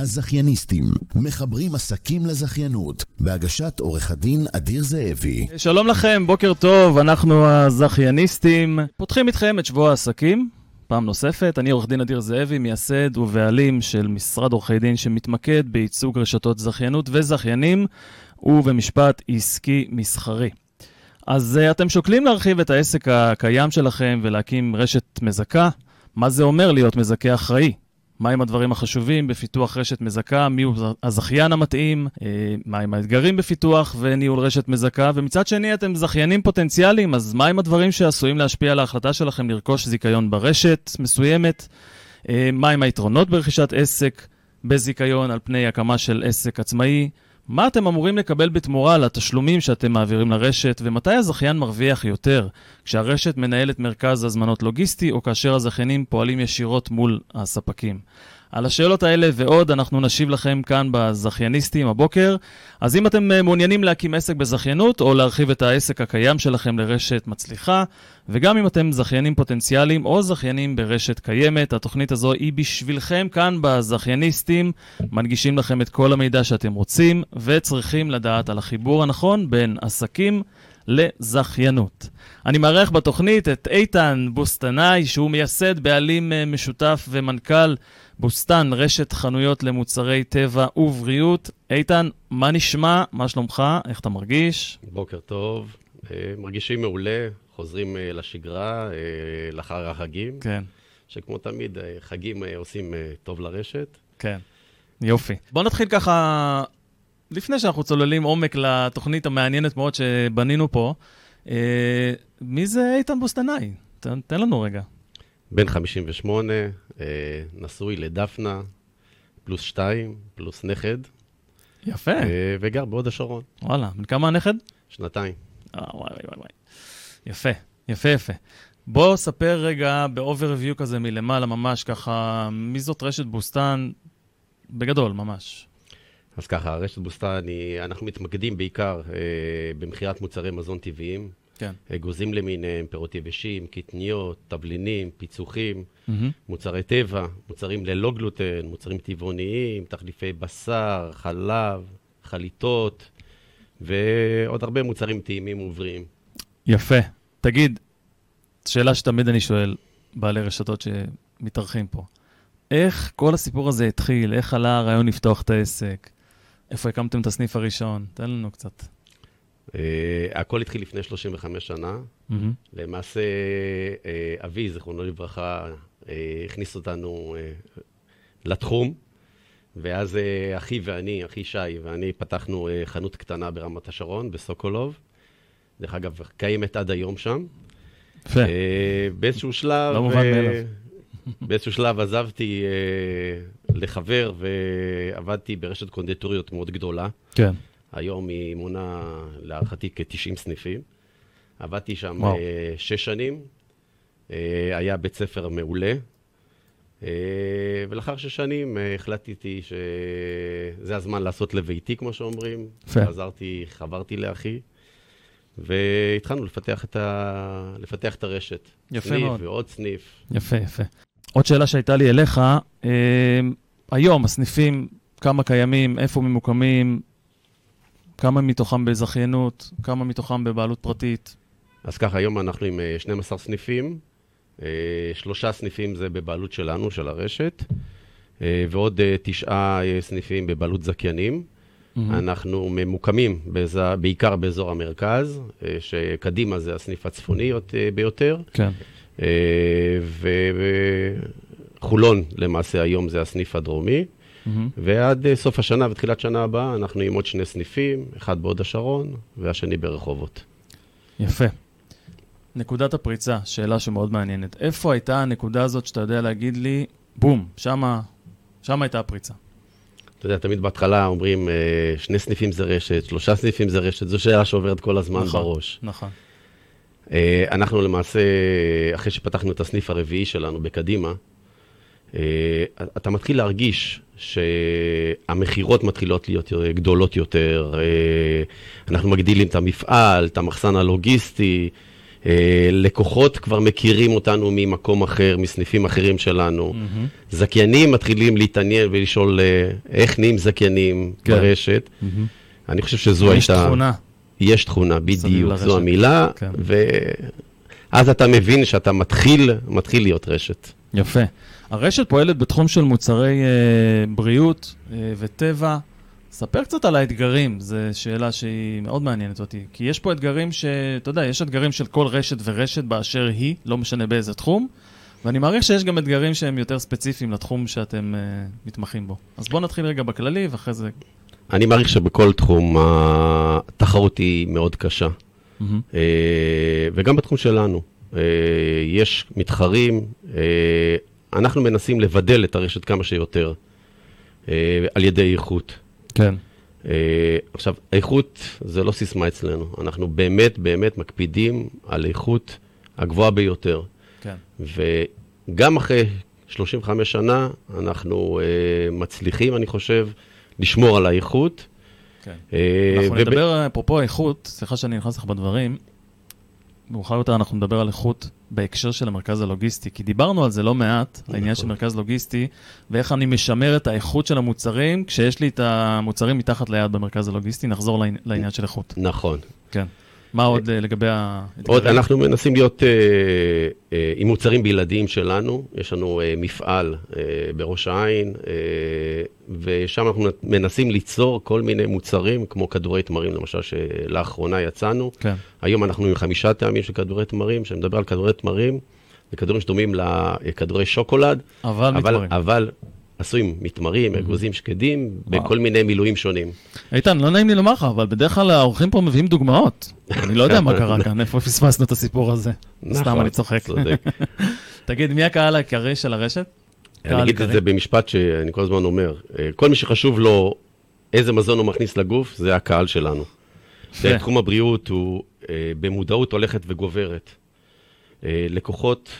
הזכייניסטים, מחברים עסקים לזכיינות, בהגשת עורך הדין אדיר זאבי. שלום לכם, בוקר טוב, אנחנו הזכייניסטים. פותחים איתכם את שבוע העסקים. פעם נוספת, אני עורך דין אדיר זאבי, מייסד ובעלים של משרד עורכי דין שמתמקד בייצוג רשתות זכיינות וזכיינים ובמשפט עסקי מסחרי. אז uh, אתם שוקלים להרחיב את העסק הקיים שלכם ולהקים רשת מזכה? מה זה אומר להיות מזכה אחראי? מהם הדברים החשובים בפיתוח רשת מזכה, מיהו הזכיין המתאים, אה, מהם האתגרים בפיתוח וניהול רשת מזכה, ומצד שני אתם זכיינים פוטנציאליים, אז מהם הדברים שעשויים להשפיע על ההחלטה שלכם לרכוש זיכיון ברשת מסוימת, אה, מהם היתרונות ברכישת עסק בזיכיון על פני הקמה של עסק עצמאי, מה אתם אמורים לקבל בתמורה לתשלומים שאתם מעבירים לרשת, ומתי הזכיין מרוויח יותר? כשהרשת מנהלת מרכז הזמנות לוגיסטי, או כאשר הזכיינים פועלים ישירות מול הספקים. על השאלות האלה ועוד אנחנו נשיב לכם כאן בזכייניסטים הבוקר. אז אם אתם אה, מעוניינים להקים עסק בזכיינות או להרחיב את העסק הקיים שלכם לרשת מצליחה, וגם אם אתם זכיינים פוטנציאליים או זכיינים ברשת קיימת, התוכנית הזו היא בשבילכם כאן בזכייניסטים. מנגישים לכם את כל המידע שאתם רוצים וצריכים לדעת על החיבור הנכון בין עסקים לזכיינות. אני מארח בתוכנית את איתן בוסטנאי, שהוא מייסד, בעלים אה, משותף ומנכ"ל בוסטן, רשת חנויות למוצרי טבע ובריאות. איתן, מה נשמע? מה שלומך? איך אתה מרגיש? בוקר טוב. אה, מרגישים מעולה, חוזרים אה, לשגרה לאחר החגים. כן. שכמו תמיד, חגים עושים טוב לרשת. כן, יופי. בוא נתחיל ככה לפני שאנחנו צוללים עומק לתוכנית המעניינת מאוד שבנינו פה, אה, מי זה איתן בוסטנאי? תן, תן לנו רגע. בן 58, אה, נשוי לדפנה, פלוס שתיים, פלוס נכד. יפה. אה, וגר בהוד השרון. וואלה, בן כמה הנכד? שנתיים. אה, וואי וואי וואי. יפה, יפה יפה. בוא ספר רגע ב-overview כזה מלמעלה ממש, ככה, מי זאת רשת בוסטן? בגדול, ממש. אז ככה, רשת בוסתן, אנחנו מתמקדים בעיקר אה, במכירת מוצרי מזון טבעיים. כן. אגוזים למיניהם, פירות יבשים, קטניות, תבלינים, פיצוחים, mm-hmm. מוצרי טבע, מוצרים ללא גלוטן, מוצרים טבעוניים, תחליפי בשר, חלב, חליטות, ועוד הרבה מוצרים טעימים ובריאים. יפה. תגיד, שאלה שתמיד אני שואל, בעלי רשתות שמתארחים פה, איך כל הסיפור הזה התחיל? איך עלה הרעיון לפתוח את העסק? איפה הקמתם את הסניף הראשון? תן לנו קצת. Uh, הכל התחיל לפני 35 שנה. Mm-hmm. למעשה, uh, אבי, זיכרונו לברכה, uh, הכניס אותנו uh, לתחום, ואז uh, אחי ואני, אחי שי ואני, פתחנו uh, חנות קטנה ברמת השרון, בסוקולוב. דרך אגב, קיימת עד היום שם. יפה. Uh, באיזשהו שלב... לא מובן מאליו. באיזשהו שלב עזבתי אה, לחבר ועבדתי ברשת קונדטוריות מאוד גדולה. כן. היום היא מונה להערכתי כ-90 סניפים. עבדתי שם אה, שש שנים, אה, היה בית ספר מעולה. אה, ולאחר שש שנים החלטתי שזה הזמן לעשות לביתי, כמו שאומרים. יפה. חזרתי, חברתי לאחי. והתחלנו לפתח את, ה... לפתח את הרשת. יפה סניף מאוד. ועוד סניף. יפה, יפה. עוד שאלה שהייתה לי אליך, אה, היום הסניפים, כמה קיימים, איפה ממוקמים, כמה מתוכם בזכיינות, כמה מתוכם בבעלות פרטית? אז ככה, היום אנחנו עם 12 אה, סניפים, אה, שלושה סניפים זה בבעלות שלנו, של הרשת, אה, ועוד תשעה סניפים בבעלות זכיינים. Mm-hmm. אנחנו ממוקמים בזה, בעיקר באזור המרכז, שקדימה זה הסניף הצפוני ביותר. כן. וחולון למעשה היום זה הסניף הדרומי. Mm-hmm. ועד אה, סוף השנה ותחילת שנה הבאה אנחנו עם עוד שני סניפים, אחד בהוד השרון והשני ברחובות. יפה. נקודת הפריצה, שאלה שמאוד מעניינת. איפה הייתה הנקודה הזאת שאתה יודע להגיד לי, בום, שמה, שמה הייתה הפריצה? אתה יודע, תמיד בהתחלה אומרים, אה, שני סניפים זה רשת, שלושה סניפים זה רשת, זו שאלה שעוברת כל הזמן נכון, בראש. נכון. אה, אנחנו למעשה, אחרי שפתחנו את הסניף הרביעי שלנו בקדימה, אה, אתה מתחיל להרגיש שהמכירות מתחילות להיות גדולות יותר, אה, אנחנו מגדילים את המפעל, את המחסן הלוגיסטי, לקוחות כבר מכירים אותנו ממקום אחר, מסניפים אחרים שלנו. Mm-hmm. זכיינים מתחילים להתעניין ולשאול איך נהיים זכיינים כן. ברשת. Mm-hmm. אני חושב שזו הייתה... יש תכונה. יש תכונה, בדיוק, זו המילה, כן. ואז אתה מבין שאתה מתחיל, מתחיל להיות רשת. יפה. הרשת פועלת בתחום של מוצרי אה, בריאות אה, וטבע. ספר קצת על האתגרים, זו שאלה שהיא מאוד מעניינת אותי. כי יש פה אתגרים ש... אתה יודע, יש אתגרים של כל רשת ורשת באשר היא, לא משנה באיזה תחום, ואני מעריך שיש גם אתגרים שהם יותר ספציפיים לתחום שאתם uh, מתמחים בו. אז בואו נתחיל רגע בכללי, ואחרי זה... אני מעריך שבכל תחום התחרות היא מאוד קשה. Mm-hmm. וגם בתחום שלנו. יש מתחרים, אנחנו מנסים לבדל את הרשת כמה שיותר על ידי איכות. כן. עכשיו, איכות זה לא סיסמה אצלנו. אנחנו באמת באמת מקפידים על איכות הגבוהה ביותר. כן. וגם אחרי 35 שנה, אנחנו מצליחים, אני חושב, לשמור על האיכות. כן. Uh, אנחנו. נדבר, אפרופו איכות, סליחה שאני נכנס לך בדברים, מאוחר יותר אנחנו נדבר על איכות בהקשר של המרכז הלוגיסטי, כי דיברנו על זה לא מעט, נכון. העניין של מרכז לוגיסטי, ואיך אני משמר את האיכות של המוצרים כשיש לי את המוצרים מתחת ליד במרכז הלוגיסטי, נחזור לעניין של איכות. נכון. כן. מה עוד אה, לגבי האתגרים? עוד, אנחנו מנסים להיות אה, אה, עם מוצרים בלעדיים שלנו. יש לנו מפעל בראש העין, ושם אנחנו מנסים ליצור כל מיני מוצרים, כמו כדורי תמרים, למשל, שלאחרונה יצאנו. כן. היום אנחנו עם חמישה טעמים של כדורי תמרים, שאני מדבר על כדורי תמרים, זה כדורים שדומים לכדורי שוקולד. אבל, אבל מתמרים. אבל עשויים מתמרים, אגוזים שקדים, בכל מיני מילואים שונים. איתן, לא נעים לי לומר לך, אבל בדרך כלל האורחים פה מביאים דוגמאות. אני לא יודע מה קרה כאן, איפה פספסנו את הסיפור הזה. נכון, סתם אני צוחק. תגיד, מי הקהל העיקרי של הרשת? אני אגיד את זה במשפט שאני כל הזמן אומר. כל מי שחשוב לו איזה מזון הוא מכניס לגוף, זה הקהל שלנו. תחום הבריאות הוא במודעות הולכת וגוברת. לקוחות,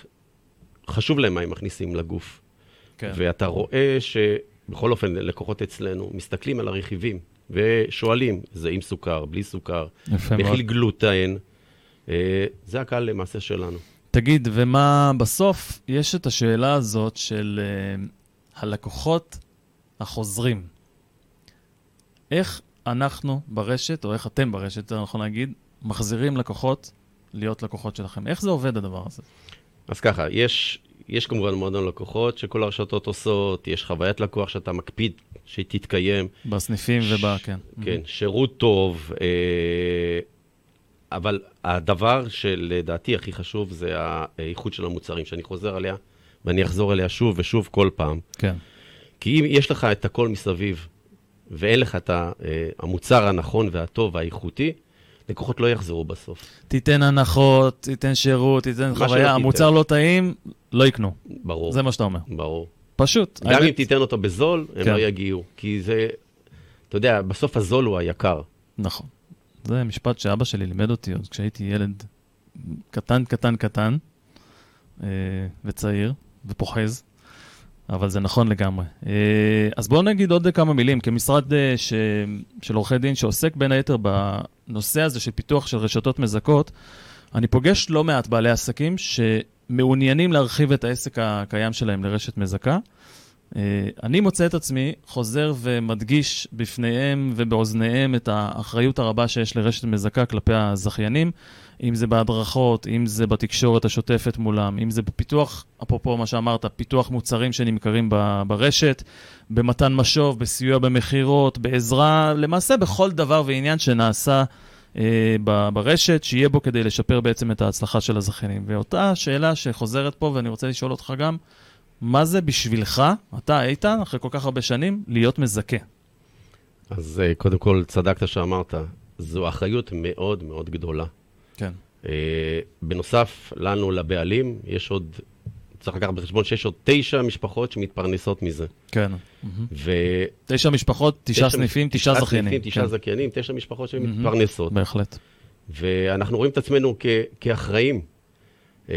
חשוב להם מה הם מכניסים לגוף. כן. ואתה רואה שבכל אופן, לקוחות אצלנו מסתכלים על הרכיבים ושואלים, זה עם סוכר, בלי סוכר, מכיל גלוטן, אה, זה הקהל למעשה שלנו. תגיד, ומה בסוף יש את השאלה הזאת של uh, הלקוחות החוזרים. איך אנחנו ברשת, או איך אתם ברשת, יותר נכון להגיד, מחזירים לקוחות להיות לקוחות שלכם? איך זה עובד הדבר הזה? אז ככה, יש, יש כמובן מועדון לקוחות שכל הרשתות עושות, יש חוויית לקוח שאתה מקפיד שהיא תתקיים. בסניפים ש... וב... כן. כן, שירות טוב, אה, אבל הדבר שלדעתי הכי חשוב זה האיכות של המוצרים, שאני חוזר עליה, ואני אחזור אליה שוב ושוב כל פעם. כן. כי אם יש לך את הכל מסביב, ואין לך את אה, המוצר הנכון והטוב והאיכותי, לקוחות לא יחזרו בסוף. תיתן הנחות, תיתן שירות, תיתן חוויה, המוצר לא טעים, לא יקנו. ברור. זה מה שאתה אומר. ברור. פשוט. גם האמת... אם תיתן אותו בזול, הם כן. לא יגיעו. כי זה, אתה יודע, בסוף הזול הוא היקר. נכון. זה משפט שאבא שלי לימד אותי עוד כשהייתי ילד קטן, קטן, קטן, אה, וצעיר, ופוחז. אבל זה נכון לגמרי. אה, אז בואו נגיד עוד כמה מילים. כמשרד אה, ש... של עורכי דין שעוסק בין היתר בנושא הזה של פיתוח של רשתות מזכות, אני פוגש לא מעט בעלי עסקים שמעוניינים להרחיב את העסק הקיים שלהם לרשת מזכה. אה, אני מוצא את עצמי חוזר ומדגיש בפניהם ובאוזניהם את האחריות הרבה שיש לרשת מזכה כלפי הזכיינים. אם זה בהדרכות, אם זה בתקשורת השוטפת מולם, אם זה בפיתוח, אפרופו מה שאמרת, פיתוח מוצרים שנמכרים ברשת, במתן משוב, בסיוע במכירות, בעזרה, למעשה בכל דבר ועניין שנעשה ברשת, שיהיה בו כדי לשפר בעצם את ההצלחה של הזכיינים. ואותה שאלה שחוזרת פה, ואני רוצה לשאול אותך גם, מה זה בשבילך, אתה, איתן, אחרי כל כך הרבה שנים, להיות מזכה? אז אה, קודם כל, צדקת שאמרת, זו אחריות מאוד מאוד גדולה. כן. Uh, בנוסף, לנו, לבעלים, יש עוד, צריך לקחת בחשבון שיש עוד תשע משפחות שמתפרנסות מזה. כן. ו... תשע משפחות, תשעה סניפים, תשעה זכיינים. תשעה סניפים, תשעה כן. זכיינים, תשע משפחות שמתפרנסות. בהחלט. ואנחנו רואים את עצמנו כ- כאחראים. Uh,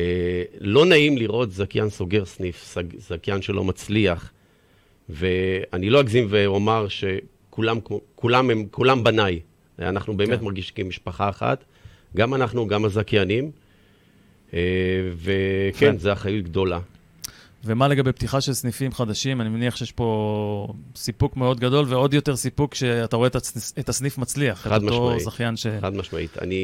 לא נעים לראות זכיין סוגר סניף, זכיין שלא מצליח. ואני לא אגזים ואומר שכולם כולם הם, כולם בניי. אנחנו באמת כן. מרגישים כמשפחה אחת. גם אנחנו, גם הזכיינים, וכן, זו אחריות גדולה. ומה לגבי פתיחה של סניפים חדשים? אני מניח שיש פה סיפוק מאוד גדול, ועוד יותר סיפוק כשאתה רואה את הסניף מצליח. חד משמעית. זכיין ש... חד משמעית. אני,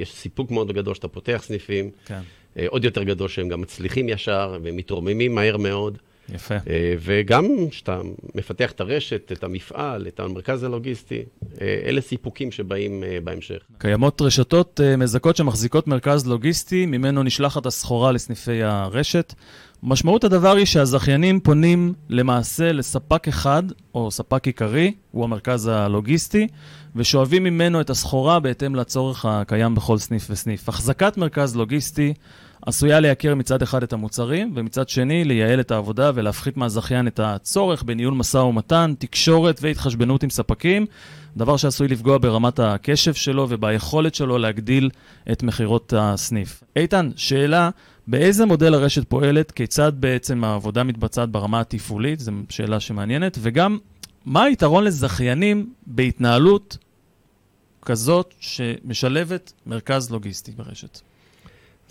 יש סיפוק מאוד גדול שאתה פותח סניפים. כן. עוד יותר גדול שהם גם מצליחים ישר, ומתרוממים מהר מאוד. יפה. וגם כשאתה מפתח את הרשת, את המפעל, את המרכז הלוגיסטי, אלה סיפוקים שבאים בהמשך. קיימות רשתות מזכות שמחזיקות מרכז לוגיסטי, ממנו נשלחת הסחורה לסניפי הרשת. משמעות הדבר היא שהזכיינים פונים למעשה לספק אחד, או ספק עיקרי, הוא המרכז הלוגיסטי, ושואבים ממנו את הסחורה בהתאם לצורך הקיים בכל סניף וסניף. החזקת מרכז לוגיסטי עשויה לייקר מצד אחד את המוצרים, ומצד שני לייעל את העבודה ולהפחית מהזכיין את הצורך בניהול משא ומתן, תקשורת והתחשבנות עם ספקים, דבר שעשוי לפגוע ברמת הקשב שלו וביכולת שלו להגדיל את מכירות הסניף. איתן, שאלה, באיזה מודל הרשת פועלת, כיצד בעצם העבודה מתבצעת ברמה התפעולית, זו שאלה שמעניינת, וגם מה היתרון לזכיינים בהתנהלות כזאת שמשלבת מרכז לוגיסטי ברשת?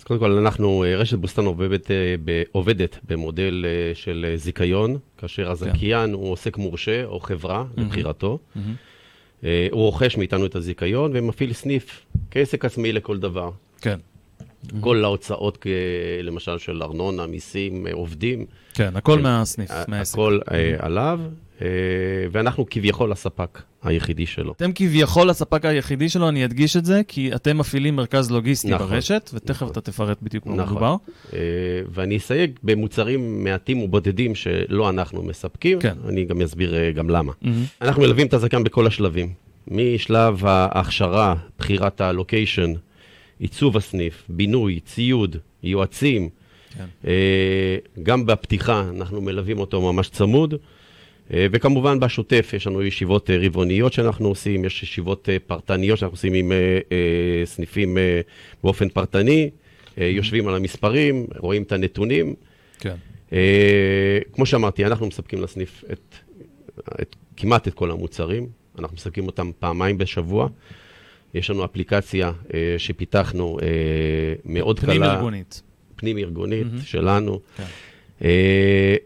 אז קודם כל, אנחנו, רשת בוסתן עובדת, עובדת במודל של זיכיון, כאשר הזכיין כן. הוא עוסק מורשה או חברה mm-hmm. לבחירתו. Mm-hmm. הוא רוכש מאיתנו את הזיכיון ומפעיל סניף כעסק עצמי לכל דבר. כן. כל ההוצאות, למשל, של ארנונה, מיסים, עובדים. כן, הכל מהסניף, מהעסק. הכל עליו, ואנחנו כביכול הספק היחידי שלו. אתם כביכול הספק היחידי שלו, אני אדגיש את זה, כי אתם מפעילים מרכז לוגיסטי נכון, ברשת, ותכף נכון. אתה תפרט בדיוק מה נכון. מדובר. ואני אסייג במוצרים מעטים ובודדים שלא אנחנו מספקים, כן. אני גם אסביר גם למה. מהמם. אנחנו מלווים את הזכיין בכל השלבים, משלב ההכשרה, בחירת הלוקיישן, עיצוב הסניף, בינוי, ציוד, יועצים. כן. אה, גם בפתיחה אנחנו מלווים אותו ממש צמוד. אה, וכמובן בשוטף יש לנו ישיבות אה, רבעוניות שאנחנו עושים, יש ישיבות אה, פרטניות שאנחנו עושים עם סניפים באופן פרטני, אה, יושבים על המספרים, רואים את הנתונים. כן. כמו שאמרתי, אנחנו מספקים לסניף את, את, כמעט את כל המוצרים, אנחנו מספקים אותם פעמיים בשבוע. יש לנו אפליקציה אה, שפיתחנו אה, מאוד קלה. פנים ארגונית. פנים ארגונית מהמם. שלנו. כן. אה,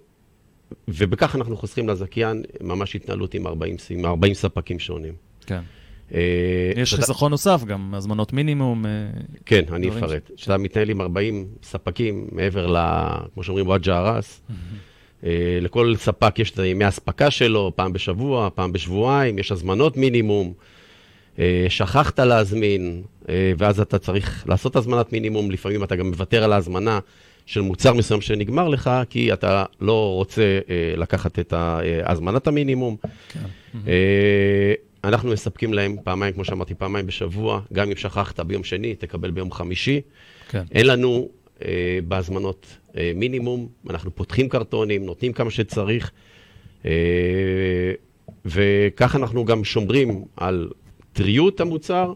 ובכך אנחנו חוסכים לזכיין ממש התנהלות עם 40, ס- עם 40 ספקים שונים. כן. אה, יש שאתה- חיסכון נוסף, גם הזמנות מינימום. אה, כן, אני אפרט. כשאתה מתנהל עם 40 ספקים מעבר ל... כמו שאומרים, וואג'ה הרס, אה, לכל ספק יש את ימי האספקה שלו, פעם בשבוע, פעם בשבועיים, יש הזמנות מינימום. אה, שכחת להזמין, אה, ואז אתה צריך לעשות הזמנת מינימום, לפעמים אתה גם מוותר על ההזמנה של מוצר מסוים שנגמר לך, כי אתה לא רוצה אה, לקחת את ה- אה, הזמנת המינימום. כן. אה, אנחנו מספקים להם פעמיים, כמו שאמרתי, פעמיים בשבוע, גם אם שכחת ביום שני, תקבל ביום חמישי. כן. אין לנו אה, בהזמנות אה, מינימום, אנחנו פותחים קרטונים, נותנים כמה שצריך, אה, וככה אנחנו גם שומרים על טריות המוצר,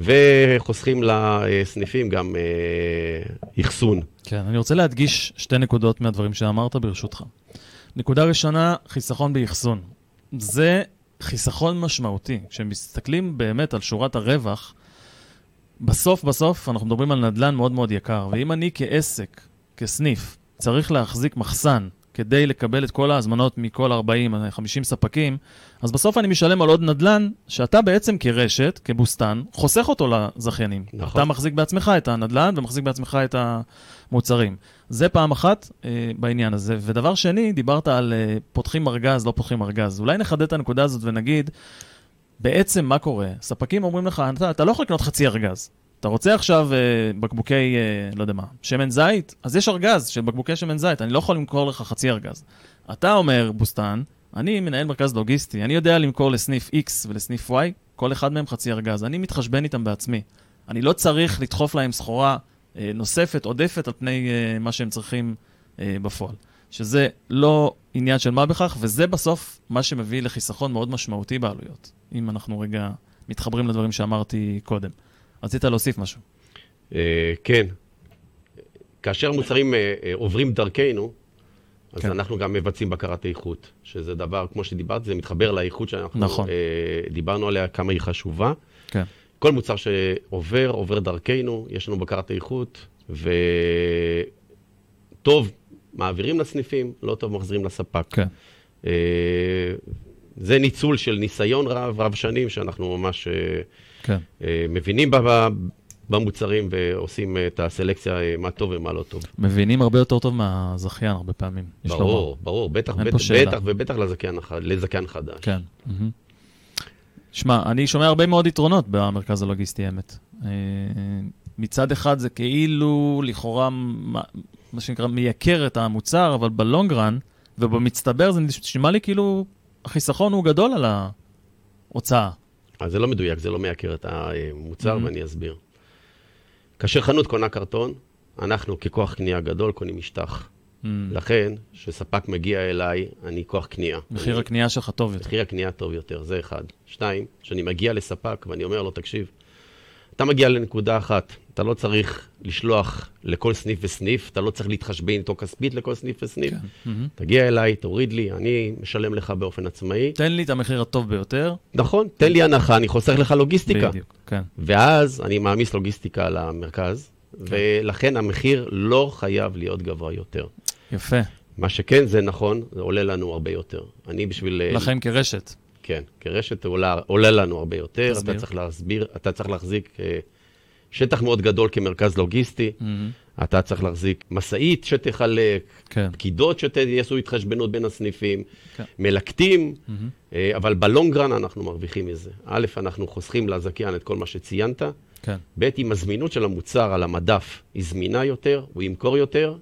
וחוסכים לסניפים גם אה, אחסון. כן, אני רוצה להדגיש שתי נקודות מהדברים שאמרת, ברשותך. נקודה ראשונה, חיסכון באחסון. זה חיסכון משמעותי. כשמסתכלים באמת על שורת הרווח, בסוף בסוף אנחנו מדברים על נדל"ן מאוד מאוד יקר, ואם אני כעסק, כסניף, צריך להחזיק מחסן כדי לקבל את כל ההזמנות מכל 40, 50 ספקים, אז בסוף אני משלם על עוד נדל"ן, שאתה בעצם כרשת, כבוסתן, חוסך אותו לזכיינים. נכון. אתה מחזיק בעצמך את הנדל"ן ומחזיק בעצמך את המוצרים. זה פעם אחת אה, בעניין הזה. ודבר שני, דיברת על אה, פותחים ארגז, לא פותחים ארגז. אולי נחדד את הנקודה הזאת ונגיד, בעצם מה קורה? ספקים אומרים לך, אתה, אתה לא יכול לקנות חצי ארגז. אתה רוצה עכשיו אה, בקבוקי, אה, לא יודע מה, שמן זית? אז יש ארגז של בקבוקי שמן זית, אני לא יכול למכור לך חצי ארגז. אתה אומר, בוסתן, אני מנהל מרכז לוגיסטי, אני יודע למכור לסניף X ולסניף Y, כל אחד מהם חצי ארגז, אני מתחשבן איתם בעצמי. אני לא צריך לדחוף להם סחורה אה, נוספת, עודפת, על פני אה, מה שהם צריכים אה, בפועל. שזה לא עניין של מה בכך, וזה בסוף מה שמביא לחיסכון מאוד משמעותי בעלויות, אם אנחנו רגע מתחברים לדברים שאמרתי קודם. רצית להוסיף משהו. אה, כן. כאשר מוצרים אה, אה, עוברים דרכנו, אז כן. אנחנו גם מבצעים בקרת איכות, שזה דבר, כמו שדיברת, זה מתחבר לאיכות שאנחנו נכון. אה, דיברנו עליה, כמה היא חשובה. כן. כל מוצר שעובר, עובר דרכנו, יש לנו בקרת איכות, וטוב, מעבירים לסניפים, לא טוב, מחזירים לספק. כן. אה, זה ניצול של ניסיון רב, רב שנים, שאנחנו ממש אה, כן. אה, מבינים במוצרים ועושים אה, את הסלקציה, אה, מה טוב ומה לא טוב. מבינים הרבה יותר טוב מהזכיין הרבה פעמים. ברור, ברור, בטח, בטח. בטח ובטח לזכיין, לזכיין חדש. כן. שמע, אני שומע הרבה מאוד יתרונות במרכז הלוגיסטי אמת. מצד אחד זה כאילו לכאורה, מה מה שנקרא, מייקר את המוצר, אבל בלונגרן ובמצטבר זה נשמע לי כאילו החיסכון הוא גדול על ההוצאה. אז זה לא מדויק, זה לא מייקר את המוצר, Mhm. ואני אסביר. כאשר חנות קונה קרטון, אנחנו ככוח קנייה גדול קונים משטח. Mm. לכן, כשספק מגיע אליי, אני כוח קנייה. מחיר אני- הקנייה שלך טוב יותר. מחיר הקנייה טוב יותר, זה אחד. שתיים, כשאני מגיע לספק ואני אומר לו, תקשיב, אתה מגיע לנקודה אחת, אתה לא צריך לשלוח לכל סניף וסניף, אתה לא צריך להתחשבן איתו כספית לכל סניף וסניף. כן. תגיע אליי, תוריד לי, אני משלם לך באופן עצמאי. תן לי את המחיר הטוב ביותר. נכון, תן לי הנחה, אני חוסך לך לוגיסטיקה. בדיוק, כן. ואז אני מעמיס לוגיסטיקה למרכז, ולכן המחיר לא חייב להיות גבוה יותר. יפה. מה שכן, זה נכון, זה עולה לנו הרבה יותר. אני בשביל... אה, לכם כרשת. כן, כרשת עולה, עולה לנו הרבה יותר, תסביר. אתה צריך להסביר, אתה צריך להחזיק אה, שטח מאוד גדול כמרכז לוגיסטי, מהמם. אתה צריך להחזיק משאית שתחלק, כן. פקידות שיעשו התחשבנות בין הסניפים, כן. מלקטים, מהמם. אה, אבל בלונגרן אנחנו מרוויחים מזה. א', אנחנו חוסכים לזכיין את כל מה שציינת, כן. ב', אם הזמינות של המוצר על המדף היא זמינה יותר, הוא ימכור יותר,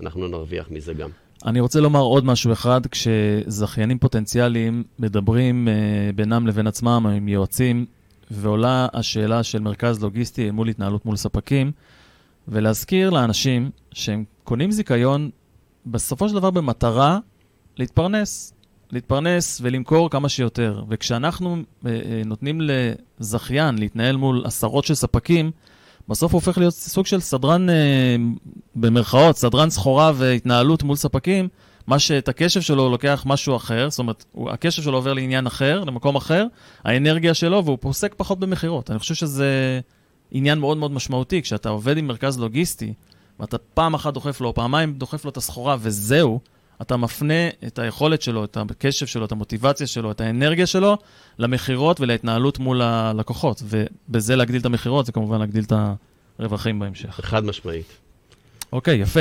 אנחנו נרוויח מזה גם. אני רוצה לומר עוד משהו אחד, כשזכיינים פוטנציאליים מדברים אה, בינם לבין עצמם, עם יועצים, ועולה השאלה של מרכז לוגיסטי מול התנהלות מול ספקים, ולהזכיר לאנשים שהם קונים זיכיון בסופו של דבר במטרה להתפרנס. להתפרנס ולמכור כמה שיותר. וכשאנחנו אה, אה, נותנים לזכיין להתנהל מול עשרות של ספקים, בסוף הוא הופך להיות סוג של סדרן, אה, במרכאות, סדרן סחורה והתנהלות מול ספקים, מה שאת הקשב שלו הוא לוקח משהו אחר, זאת אומרת, הוא, הקשב שלו עובר לעניין אחר, למקום אחר, האנרגיה שלו, והוא פוסק פחות במכירות. אני חושב שזה עניין מאוד מאוד משמעותי. כשאתה עובד עם מרכז לוגיסטי, ואתה פעם אחת דוחף לו, פעמיים דוחף לו את הסחורה, וזהו, אתה מפנה את היכולת שלו, את הקשב שלו, את המוטיבציה שלו, את האנרגיה שלו, למכירות ולהתנהלות מול הלקוחות. ובזה להגדיל את המכירות, זה כמובן להגדיל את הרווחים בהמשך. חד משמעית. אוקיי, יפה.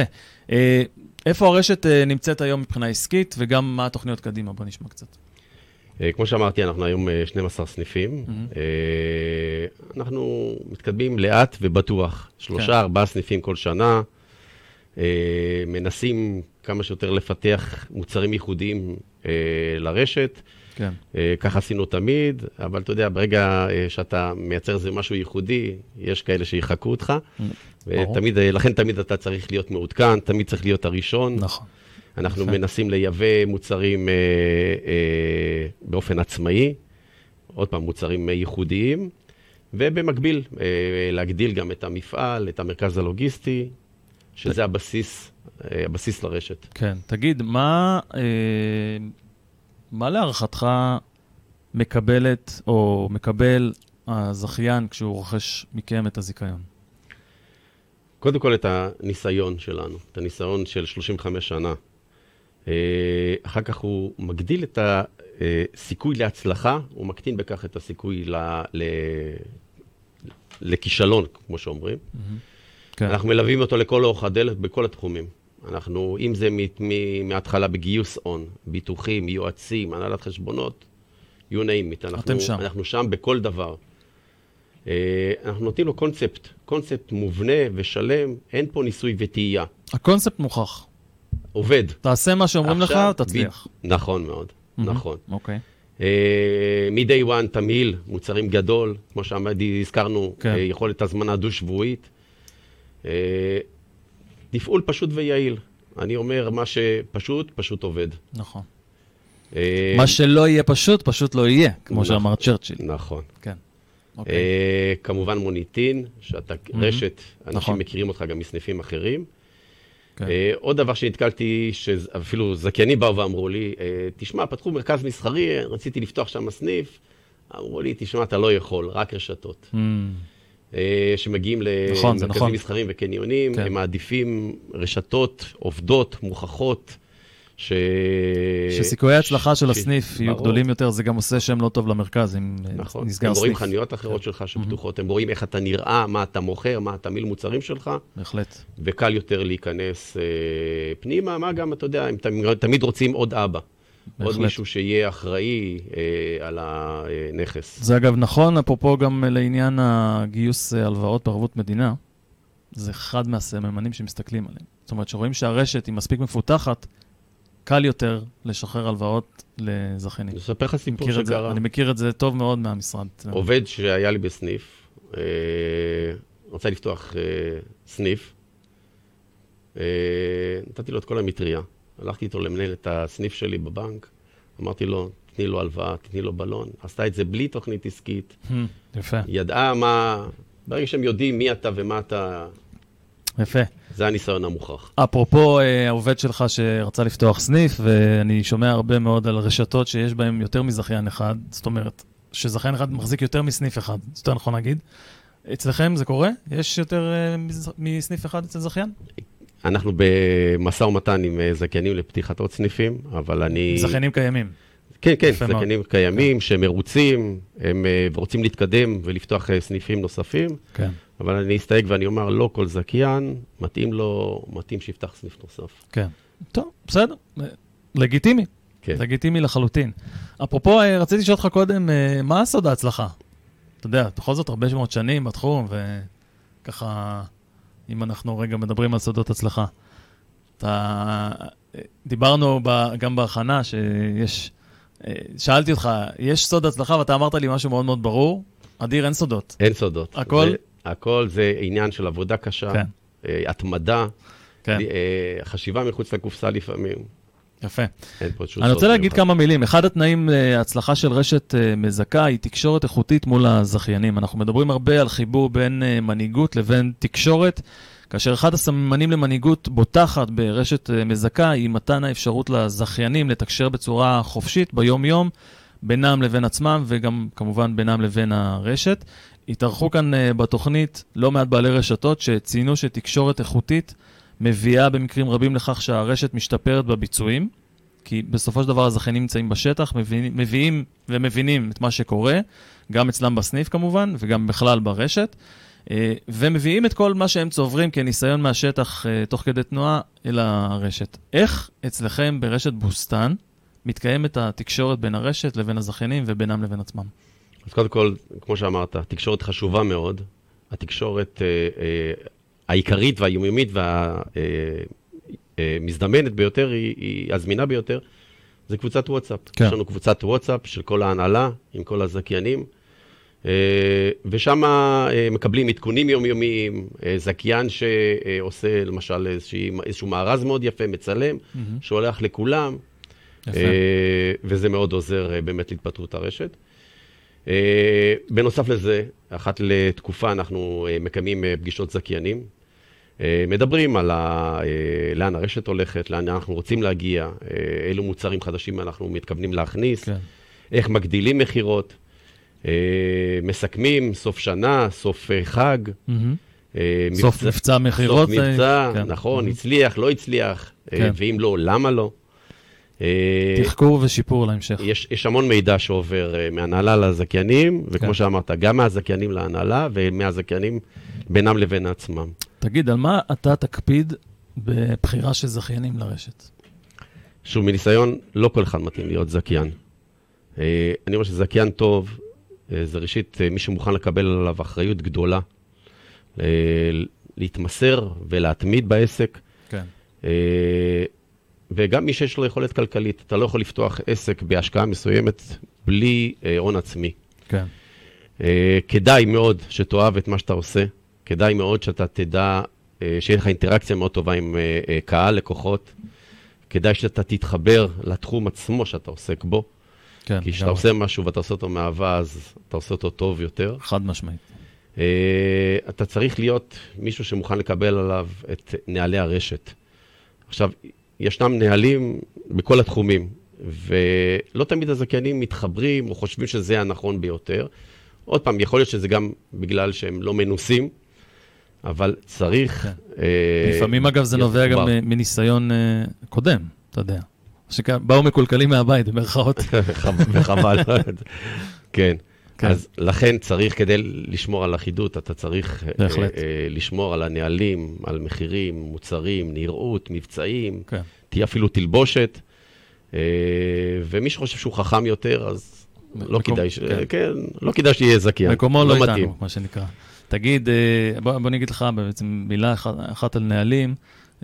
אה, איפה הרשת אה, נמצאת היום מבחינה עסקית, וגם מה התוכניות קדימה? בוא נשמע קצת. אה, כמו שאמרתי, אנחנו היום אה, 12 סניפים. Mhm. אה, אנחנו מתקדמים לאט ובטוח. שלושה, כן. ארבעה סניפים כל שנה. אה, מנסים כמה שיותר לפתח מוצרים ייחודיים אה, לרשת. כן. אה, ככה עשינו תמיד, אבל אתה יודע, ברגע אה, שאתה מייצר איזה משהו ייחודי, יש כאלה שיחקו אותך. ותמיד, אה, לכן תמיד אתה צריך להיות מעודכן, תמיד צריך להיות הראשון. נכון. אנחנו יפה. מנסים לייבא מוצרים אה, אה, באופן עצמאי, עוד פעם, מוצרים אה, ייחודיים, ובמקביל אה, להגדיל גם את המפעל, את המרכז הלוגיסטי, שזה הבסיס, אה, הבסיס לרשת. כן. תגיד, מה, אה, מה להערכתך מקבלת או מקבל הזכיין כשהוא רוכש מכם את הזיכיון? קודם כל את הניסיון שלנו, את הניסיון של 35 שנה. אה, אחר כך הוא מגדיל את הסיכוי להצלחה, הוא מקטין בכך את הסיכוי ל... ל... לכישלון, כמו שאומרים. כן. אנחנו מלווים אותו לכל אורך הדלת בכל התחומים. אנחנו, אם זה מ- מההתחלה בגיוס הון, ביטוחים, יועצים, הנהלת חשבונות, you name it. אנחנו, אתם שם. אנחנו שם בכל דבר. אה, אנחנו נותנים לו קונספט, קונספט מובנה ושלם, אין פה ניסוי וטעייה. הקונספט מוכח. עובד. תעשה מה שאומרים לך, תצליח. ב- נכון מאוד, נכון. אוקיי. אה, מ-day one תמהיל, מוצרים גדול, כמו שהזכרנו, כן. אה, יכולת הזמנה דו-שבועית. אה, תפעול פשוט ויעיל. אני אומר, מה שפשוט, פשוט עובד. נכון. אה, מה שלא יהיה פשוט, פשוט לא יהיה, כמו נכון. שאמר צ'רצ'יל. נכון. כן. אוקיי. אה, כמובן מוניטין, שאתה רשת, נכון. אנשים מכירים אותך גם מסניפים אחרים. כן. אה, עוד דבר שנתקלתי, שאפילו זכיינים באו ואמרו לי, תשמע, פתחו מרכז מסחרי, רציתי לפתוח שם סניף. אמרו לי, תשמע, אתה לא יכול, רק רשתות. אה, שמגיעים נכון, למרכזים נכון. מסחריים וקניונים, כן. הם מעדיפים רשתות עובדות, מוכחות, ש... שסיכויי ההצלחה של ש- הסניף יהיו ברור. גדולים יותר, זה גם עושה שם לא טוב למרכז, אם נכון, נסגר הם רואים סניף. חנויות אחרות שלך שפתוחות, הם רואים איך אתה נראה, מה אתה מוכר, מה התמהיל מוצרים שלך, בהחלט. וקל יותר להיכנס אה, פנימה, מה גם, אתה יודע, הם תמיד רוצים עוד אבא. עוד בהחלט. מישהו שיהיה אחראי אה, על הנכס. זה אגב נכון, אפרופו גם לעניין הגיוס אה, הלוואות בערבות מדינה, זה אחד מהסממנים שמסתכלים עליהם. זאת אומרת, שרואים שהרשת היא מספיק מפותחת, קל יותר לשחרר הלוואות לזכיינים. אני אספר לך סיפור זה- שקרה. אני מכיר את זה טוב מאוד מהמשרד. עובד שהיה לי בסניף, אה, רצה לפתוח אה, סניף, אה, נתתי לו את כל המטריה. הלכתי איתו למנהל את הסניף שלי בבנק, אמרתי לו, תני לו הלוואה, תני לו בלון. עשתה את זה בלי תוכנית עסקית, Hmm, יפה, ידעה מה... ברגע שהם יודעים מי אתה ומה אתה, יפה. זה הניסיון המוכח. אפרופו אה, העובד שלך שרצה לפתוח סניף, ואני שומע הרבה מאוד על רשתות שיש בהן יותר מזכיין אחד, זאת אומרת, שזכיין אחד מחזיק יותר מסניף אחד, זה יותר נכון להגיד. אצלכם זה קורה? יש יותר אה, מסניף אחד אצל זכיין? אנחנו במשא ומתן עם אה, זכיינים לפתיחת עוד סניפים, אבל אני... זכיינים קיימים. כן, כן. זכיינים קיימים שמרוצים, הם אה, רוצים להתקדם ולפתוח אה, סניפים נוספים, כן. אבל אני אסתייג ואני אומר, לא כל זכיין, מתאים לו, מתאים שיפתח סניף נוסף. כן. טוב, בסדר. לגיטימי. כן. לגיטימי לחלוטין. אפרופו, רציתי לשאול אותך קודם, מה הסוד ההצלחה? אתה יודע, בכל זאת הרבה מאוד שנים בתחום, וככה, אם אנחנו רגע מדברים על סודות הצלחה. אתה... דיברנו ב... גם בהכנה שיש... אה, שאלתי אותך, יש סוד הצלחה, ואתה אמרת לי משהו מאוד מאוד ברור. אדיר, אין סודות. אין סודות. הכל? זה, הכל זה עניין של עבודה קשה, כן. אה, התמדה, כן, אה, חשיבה מחוץ לקופסה לפעמים. יפה. אני רוצה להגיד. כמה מילים. אחד התנאים להצלחה של רשת אה, מזכה היא תקשורת איכותית מול הזכיינים. אנחנו מדברים הרבה על חיבור בין אה, מנהיגות לבין תקשורת, כאשר אחד הסממנים למנהיגות בוטחת ברשת אה, מזכה היא מתן האפשרות לזכיינים לתקשר בצורה חופשית ביום-יום בינם לבין עצמם וגם כמובן בינם לבין הרשת. התארחו כאן אה, בתוכנית לא מעט בעלי רשתות שציינו שתקשורת איכותית מביאה במקרים רבים לכך שהרשת משתפרת בביצועים. כי בסופו של דבר הזכיינים נמצאים בשטח, מביאים, מביאים ומבינים את מה שקורה, גם אצלם בסניף כמובן, וגם בכלל ברשת, אה, ומביאים את כל מה שהם צוברים כניסיון מהשטח אה, תוך כדי תנועה אל הרשת. איך אצלכם ברשת בוסתן מתקיימת התקשורת בין הרשת לבין הזכיינים ובינם לבין עצמם? אז קודם כל, כמו שאמרת, תקשורת חשובה מאוד. התקשורת אה, העיקרית והיומיומית והמזדמנת ביותר, היא, היא הזמינה ביותר, זה קבוצת וואטסאפ. כן. יש לנו קבוצת וואטסאפ של כל ההנהלה, עם כל הזכיינים, אה, ושם אה, מקבלים עדכונים יומיומיים, אה, זכיין שעושה למשל איזשהו מארז מאוד יפה, מצלם, שולח לכולם, יפה. אה, וזה מאוד עוזר אה, באמת להתפתחות הרשת. אה, בנוסף לזה, אחת לתקופה אנחנו אה, מקיימים אה, פגישות זכיינים. אה, מדברים על ה, אה, לאן הרשת הולכת, לאן אנחנו רוצים להגיע, אה, אילו מוצרים חדשים אנחנו מתכוונים להכניס, כן. איך מגדילים מכירות, מסכמים סוף שנה, סוף חג. מהמם. אה, סוף מבצע מכירות. סוף מבצע, כן. נכון, מהמם. הצליח, לא הצליח, כן. ואם לא, למה לא. תחקור ושיפור להמשך. יש, יש המון מידע שעובר מהנהלה לזכיינים, וכמו כן. שאמרת, גם מהזכיינים להנהלה ומהזכיינים בינם לבין עצמם. תגיד, על מה אתה תקפיד בבחירה של זכיינים לרשת? שוב, מניסיון, לא כל אחד מתאים להיות זכיין. Uh, אני אומר שזכיין טוב, uh, זה ראשית uh, מי שמוכן לקבל עליו אחריות גדולה, להתמסר ולהתמיד בעסק. כן. אה, וגם מי שיש לו יכולת כלכלית, אתה לא יכול לפתוח עסק בהשקעה מסוימת בלי אה, הון עצמי. כן. אה, כדאי מאוד שתאהב את מה שאתה עושה, כדאי מאוד שאתה תדע, אה, שיהיה לך אינטראקציה מאוד טובה עם אה, אה, קהל, לקוחות. כדאי שאתה תתחבר לתחום עצמו שאתה עוסק בו, כן. כי כשאתה. עושה משהו ואתה עושה אותו מאהבה, אז אתה עושה אותו טוב יותר. חד משמעית. אה, אתה צריך להיות מישהו שמוכן לקבל עליו את נהלי הרשת. עכשיו, ישנם נהלים בכל התחומים, ולא תמיד הזכיינים מתחברים או חושבים שזה הנכון ביותר, עוד פעם, יכול להיות שזה גם בגלל שהם לא מנוסים, אבל צריך... כן. אה, לפעמים, אגב, זה נובע גם מניסיון אה, קודם, אתה יודע. שבאו מקולקלים מהבית, במרכאות. וחבל. כן. כן. אז לכן צריך, כדי לשמור על אחידות, אתה צריך אה. אה, לשמור על הנהלים, על מחירים, מוצרים, נראות, מבצעים, כן. תהיה אפילו תלבושת. אה, ומי שחושב שהוא חכם יותר, אז לא מקום, כדאי, ש... כן. כן, לא כדאי שיהיה זכיין. מקומו לא, לא איתנו, מה שנקרא. תגיד, אה, בוא, בוא אני אגיד לך בעצם מילה אחת, אחת על נהלים.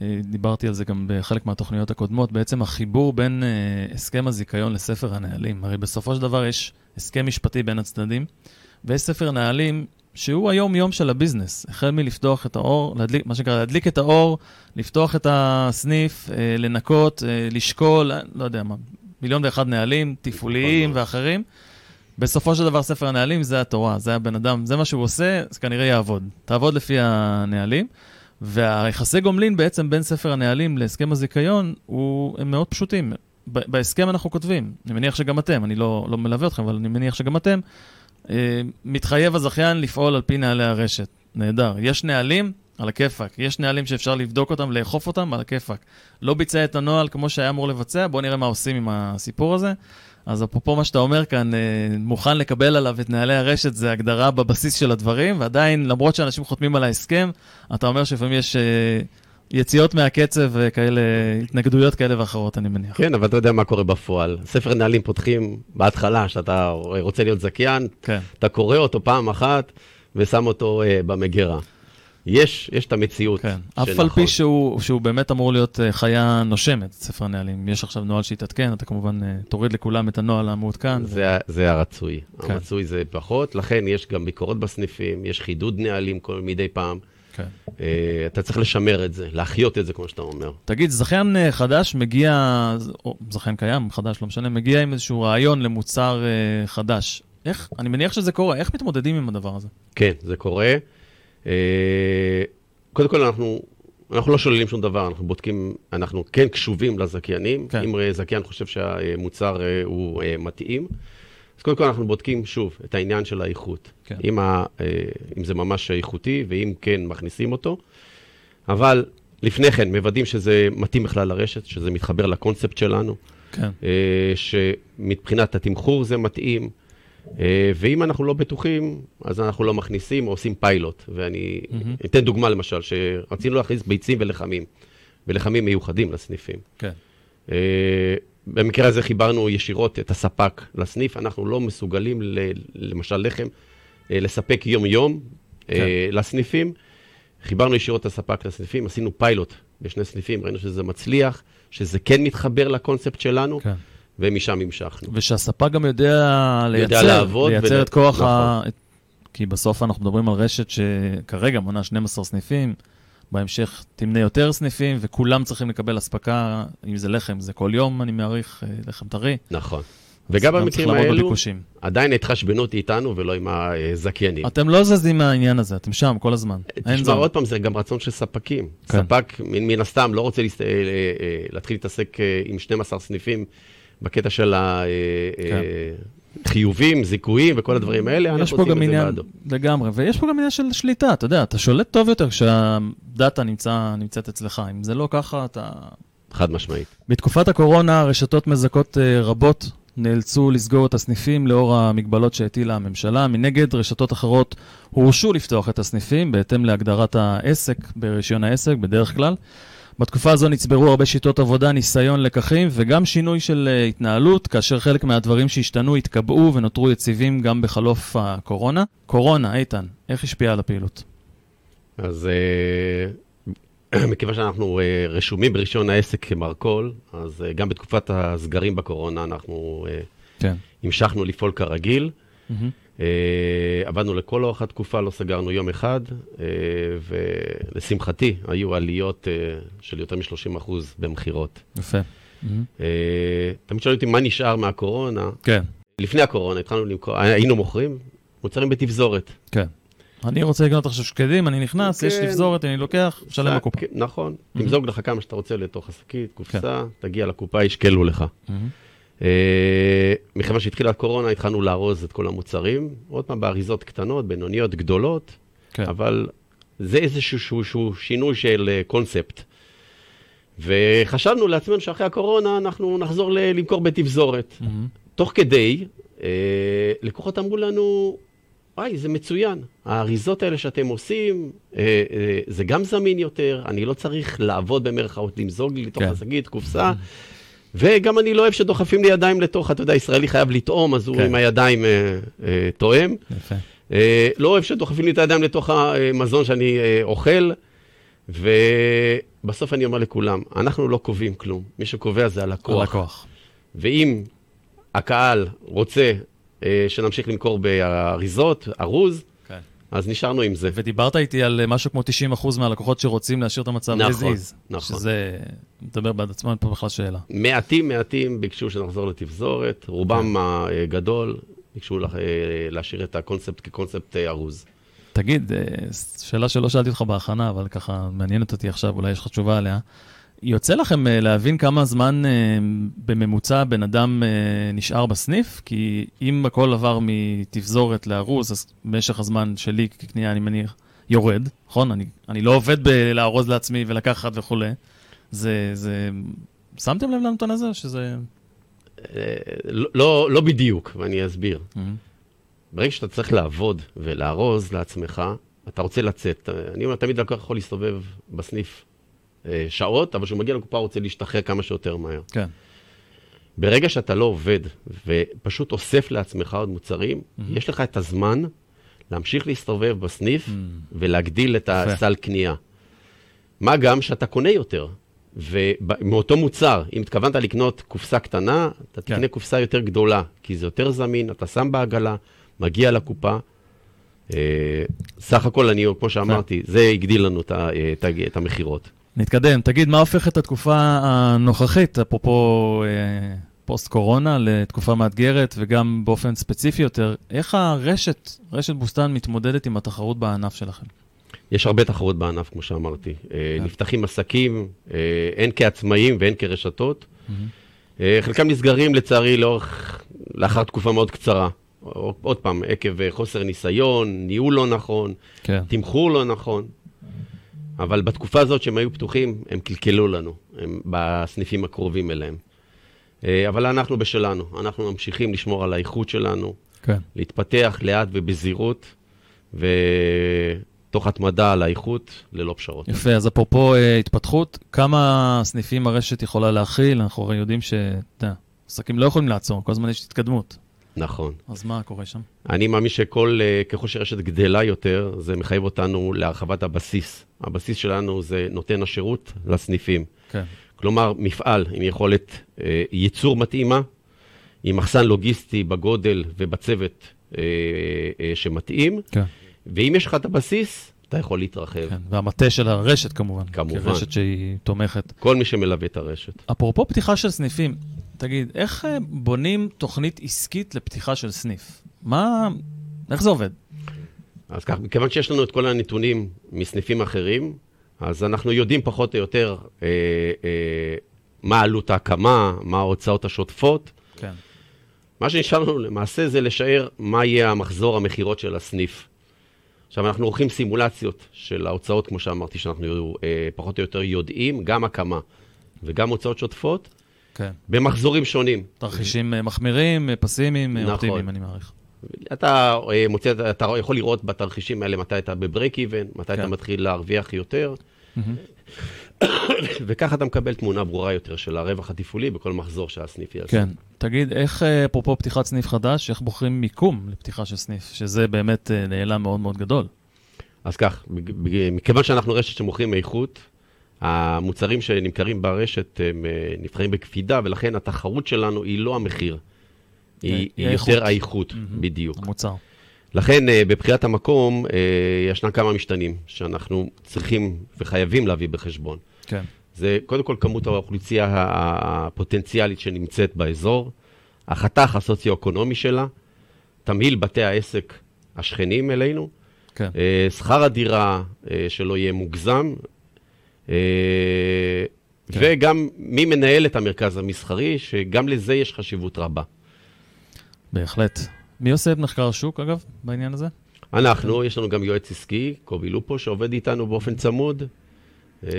אה, דיברתי על זה גם בחלק מהתוכניות הקודמות, בעצם החיבור בין uh, הסכם הזיכיון לספר הנהלים. הרי בסופו של דבר יש הסכם משפטי בין הצדדים, ויש ספר נהלים שהוא היום-יום של הביזנס. החל מלפתוח את האור, להדליק, מה שנקרא, להדליק את האור, לפתוח את הסניף, לנקות, לשקול, לא יודע מה, מיליון ואחד נהלים, תפעוליים ואחרים. בסופו של דבר ספר הנהלים זה התורה, זה הבן אדם, זה מה שהוא עושה, זה כנראה יעבוד. תעבוד לפי הנהלים. והיחסי גומלין בעצם בין ספר הנהלים להסכם הזיכיון, הוא, הם מאוד פשוטים. בהסכם אנחנו כותבים, אני מניח שגם אתם, אני לא, לא מלווה אתכם, אבל אני מניח שגם אתם, אה, מתחייב הזכיין לפעול על פי נהלי הרשת. נהדר. יש נהלים, על הכיפאק. יש נהלים שאפשר לבדוק אותם, לאכוף אותם, על הכיפאק. לא ביצע את הנוהל כמו שהיה אמור לבצע, בואו נראה מה עושים עם הסיפור הזה. אז אפרופו מה שאתה אומר כאן, אה, מוכן לקבל עליו את נהלי הרשת, זה הגדרה בבסיס של הדברים, ועדיין, למרות שאנשים חותמים על ההסכם, אתה אומר שלפעמים יש אה, יציאות מהקצב וכאלה, התנגדויות כאלה ואחרות, אני מניח. כן, אבל אתה יודע מה קורה בפועל. ספר נהלים פותחים בהתחלה, שאתה רוצה להיות זכיין, כן. אתה קורא אותו פעם אחת ושם אותו uh, במגירה. יש, יש את המציאות. כן, אף על פי שהוא, שהוא באמת אמור להיות uh, חיה נושמת, ספר הנהלים. יש עכשיו נוהל שיתעדכן, אתה כמובן uh, תוריד לכולם את הנוהל המעודכן. זה, ו... זה הרצוי. כן. הרצוי זה פחות, לכן יש גם ביקורות בסניפים, יש חידוד נהלים כל מדי פעם. כן. Uh, אתה צריך לשמר את זה, להחיות את זה, כמו שאתה אומר. תגיד, זכיין uh, חדש מגיע, או זכיין קיים, חדש, לא משנה, מגיע עם איזשהו רעיון למוצר uh, חדש. איך, אני מניח שזה קורה, איך מתמודדים עם הדבר הזה? כן, זה קורה. אה, קודם כל, אנחנו, אנחנו לא שוללים שום דבר, אנחנו בודקים, אנחנו כן קשובים לזכיינים. כן. אם זכיין חושב שהמוצר אה, הוא אה, מתאים, אז קודם כל אנחנו בודקים שוב את העניין של האיכות. כן. אם, ה, אם זה ממש איכותי, ואם כן, מכניסים אותו. אבל לפני כן, מוודאים שזה מתאים בכלל לרשת, שזה מתחבר לקונספט שלנו. כן. שמבחינת התמחור זה מתאים. אה, ואם אנחנו לא בטוחים, אז אנחנו לא מכניסים או עושים פיילוט. ואני mm-hmm. אתן דוגמה למשל, שרצינו להכניס ביצים ולחמים, ולחמים מיוחדים לסניפים. כן. אה, במקרה הזה חיברנו ישירות את הספק לסניף, אנחנו לא מסוגלים, ל, למשל לחם, אה, לספק יום-יום כן. לסניפים. חיברנו ישירות את הספק לסניפים, עשינו פיילוט בשני סניפים, ראינו שזה מצליח, שזה כן מתחבר לקונספט שלנו. כן. ומשם המשכנו. ושהספק גם יודע לייצר, יודע לעבוד לייצר ול... את כוח נכון. ה... כי בסוף אנחנו מדברים על רשת שכרגע מונה 12 סניפים, בהמשך תמנה יותר סניפים, וכולם צריכים לקבל אספקה, אם זה לחם, זה כל יום, אני מעריך, אה, לחם טרי. נכון. וגם במקרים האלו, עדיין ההתחשבנות היא איתנו ולא עם הזכיינים. אתם לא זזים מהעניין הזה, אתם שם כל הזמן. תשמע, עוד פעם, זה גם רצון של ספקים. כן. ספק, מן הסתם, לא רוצה להסת... אה, אה, להתחיל להתעסק עם 12 סניפים בקטע של החיובים, כן. זיכויים וכל הדברים האלה, אנחנו עושים את זה בעדו. לגמרי, ויש פה גם עניין של שליטה, אתה יודע, אתה שולט טוב יותר כשהדאטה נמצא, נמצאת אצלך. אם זה לא ככה, אתה... חד משמעית. בתקופת הקורונה, רשתות מזכות אה, רבות נאלצו לסגור את הסניפים לאור המגבלות שהטילה הממשלה. מנגד, רשתות אחרות הורשו לפתוח את הסניפים בהתאם להגדרת העסק ברישיון העסק, בדרך כלל. בתקופה הזו נצברו הרבה שיטות עבודה, ניסיון, לקחים וגם שינוי של uh, התנהלות, כאשר חלק מהדברים שהשתנו התקבעו ונותרו יציבים גם בחלוף הקורונה. קורונה, איתן, איך השפיעה על הפעילות? אז uh, מכיוון שאנחנו uh, רשומים ברישיון העסק כמרכול, אז גם בתקופת הסגרים בקורונה אנחנו כן. המשכנו לפעול כרגיל. Mm-hmm. אה, עבדנו לכל אורך התקופה, לא סגרנו יום אחד, אה, ולשמחתי היו עליות אה, של יותר מ-30% במכירות. יפה. תמיד שואלים אותי מה נשאר מהקורונה. כן. לפני הקורונה התחלנו למכור, היינו מוכרים מוצרים בתפזורת. כן. אני רוצה לקנות עכשיו שקדים, אני נכנס, יש כן. תפזורת, אני לוקח, משלם בקופה. כן, נכון, תמזוג לך כמה שאתה רוצה לתוך השקית, קופסה, תגיע לקופה, ישקלו לך. אה, מכיוון שהתחילה הקורונה, התחלנו לארוז את כל המוצרים, עוד פעם באריזות קטנות, בינוניות, גדולות, כן. אבל זה איזשהו שהוא, שהוא שינוי של אה, קונספט. וחשבנו לעצמנו שאחרי הקורונה אנחנו נחזור ל- למכור בתפזורת. מהמם. תוך כדי, אה, לקוחות אמרו לנו, וואי, זה מצוין. האריזות האלה שאתם עושים, אה, אה, זה גם זמין יותר, אני לא צריך לעבוד במרכאות, למזוג לי לתוך כן. השקית, קופסה. וגם אני לא אוהב שדוחפים לי ידיים לתוך, אתה יודע, ישראלי חייב לטעום, אז הוא כן. עם הידיים אה, אה, טועם. יפה. אה, לא אוהב שדוחפים לי את הידיים לתוך המזון שאני אה, אוכל, ובסוף אני אומר לכולם, אנחנו לא קובעים כלום, מי שקובע זה הלקוח. הלקוח. ואם הקהל רוצה אה, שנמשיך למכור באריזות, ארוז. אז נשארנו עם זה. ודיברת איתי על אה, משהו כמו 90% מהלקוחות שרוצים להשאיר את המצב נכון, as is. נכון. שזה, מדבר בעד עצמו, אין פה בכלל שאלה. מעטים מעטים ביקשו שנחזור לתפזורת, רובם הגדול ביקשו לח- אה, להשאיר את הקונספט כקונספט אה, ארוז. תגיד, שאלה שלא שאלתי אותך בהכנה, אבל ככה מעניינת אותי עכשיו, אולי יש לך תשובה עליה. יוצא לכם אה, להבין כמה זמן אה, בממוצע בן אדם אה, נשאר בסניף? כי אם הכל עבר מתפזורת לארוז, אז משך הזמן שלי כקנייה, אני מניח, יורד, נכון? אני, אני לא עובד בלארוז לעצמי ולקחת וכולי. זה, זה... שמתם לב לנתון הזה, שזה... לא- לא לא בדיוק, ואני אסביר. Mhm. ברגע שאתה צריך לעבוד ולארוז לעצמך, אתה רוצה לצאת. אני אומר, תמיד לקוח יכול להסתובב בסניף שעות, אבל כשהוא מגיע לקופה הוא רוצה להשתחרר כמה שיותר מהר. כן. ברגע שאתה לא עובד ופשוט אוסף לעצמך עוד מוצרים, יש לך את הזמן להמשיך להסתובב בסניף ולהגדיל את יפה. הסל קנייה. מה גם שאתה קונה יותר. ומאותו מוצר, אם התכוונת לקנות קופסה קטנה, אתה כן. תקנה קופסה יותר גדולה, כי זה יותר זמין, אתה שם בעגלה, מגיע לקופה. אה, סך הכל, אני, כמו שאמרתי, זה הגדיל לנו את ה- את את המכירות. נתקדם. תגיד, מה הופך את התקופה הנוכחית, אפרופו אה, פוסט-קורונה, לתקופה מאתגרת, וגם באופן ספציפי יותר, איך הרשת, רשת בוסתן, מתמודדת עם התחרות בענף שלכם? יש הרבה תחרות בענף, כמו שאמרתי. אה, כן. נפתחים עסקים, אה, הן כעצמאים והן כרשתות. אה, חלקם נסגרים, לצערי, לאורך, לאחר תקופה מאוד קצרה. עוד פעם, עקב אה, חוסר ניסיון, ניהול לא נכון, כן. תמחור לא נכון. אבל בתקופה הזאת שהם היו פתוחים, הם קלקלו לנו, הם בסניפים הקרובים אליהם. אה, אבל אנחנו בשלנו, אנחנו ממשיכים לשמור על האיכות שלנו, כן. להתפתח לאט ובזהירות, ותוך התמדה על האיכות, ללא פשרות. יפה, אז אפרופו אה, התפתחות, כמה סניפים הרשת יכולה להכיל? אנחנו הרי יודעים ש... עסקים לא יכולים לעצור, כל הזמן יש התקדמות. נכון. אז מה קורה שם? אני מאמין שכל, אה, ככל שרשת גדלה יותר, זה מחייב אותנו להרחבת הבסיס. הבסיס שלנו זה נותן השירות לסניפים. כן. כלומר, מפעל עם יכולת אה, ייצור מתאימה, עם מחסן לוגיסטי בגודל ובצוות אה, אה, שמתאים, כן. ואם יש לך את הבסיס, אתה יכול להתרחב. כן. והמטה של הרשת כמובן. כמובן. כרשת שהיא תומכת. כל מי שמלווה את הרשת. אפרופו פתיחה של סניפים, תגיד, איך אה, בונים תוכנית עסקית לפתיחה של סניף? מה... איך זה עובד? אז כך, מכיוון שיש לנו את כל הנתונים מסניפים אחרים, אז אנחנו יודעים פחות או יותר אה, אה, מה עלות ההקמה, מה ההוצאות השוטפות. כן. מה שנשאר לנו למעשה זה לשער מה יהיה המחזור המכירות של הסניף. עכשיו, אנחנו עורכים סימולציות של ההוצאות, כמו שאמרתי, שאנחנו אה, פחות או יותר יודעים, גם הקמה וגם הוצאות שוטפות, כן. במחזורים שונים. תרחישים אה, מחמירים, אה, פסימיים, אה, נכון. אופטימיים, אני מעריך. אתה מוצא, אתה יכול לראות בתרחישים האלה מתי אתה בברייק איבן, מתי כן. אתה מתחיל להרוויח יותר, וככה אתה מקבל תמונה ברורה יותר של הרווח התפעולי בכל מחזור שהסניף יעשה. כן. תגיד, איך, אפרופו פתיחת סניף חדש, איך בוחרים מיקום לפתיחה של סניף? שזה באמת נעלם מאוד מאוד גדול. אז כך, מכיוון שאנחנו רשת שמוכרים איכות, המוצרים שנמכרים ברשת הם אה, נבחרים בקפידה, ולכן התחרות שלנו היא לא המחיר, היא, היא היא האיכות. יותר האיכות, מהמם. בדיוק. המוצר. לכן אה, בבחירת המקום אה, ישנם כמה משתנים שאנחנו צריכים וחייבים להביא בחשבון. כן. זה קודם כל כמות האוכלוסייה הפוטנציאלית שנמצאת באזור, החתך הסוציו-אקונומי שלה, תמהיל בתי העסק השכנים אלינו, כן. אה, שכר הדירה אה, שלא יהיה מוגזם, אה, כן. וגם מי מנהל את המרכז המסחרי, שגם לזה יש חשיבות רבה. בהחלט. מי עושה את מחקר השוק, אגב, בעניין הזה? אנחנו, יש לנו גם יועץ עסקי, קובי לופו, שעובד איתנו באופן צמוד. אה,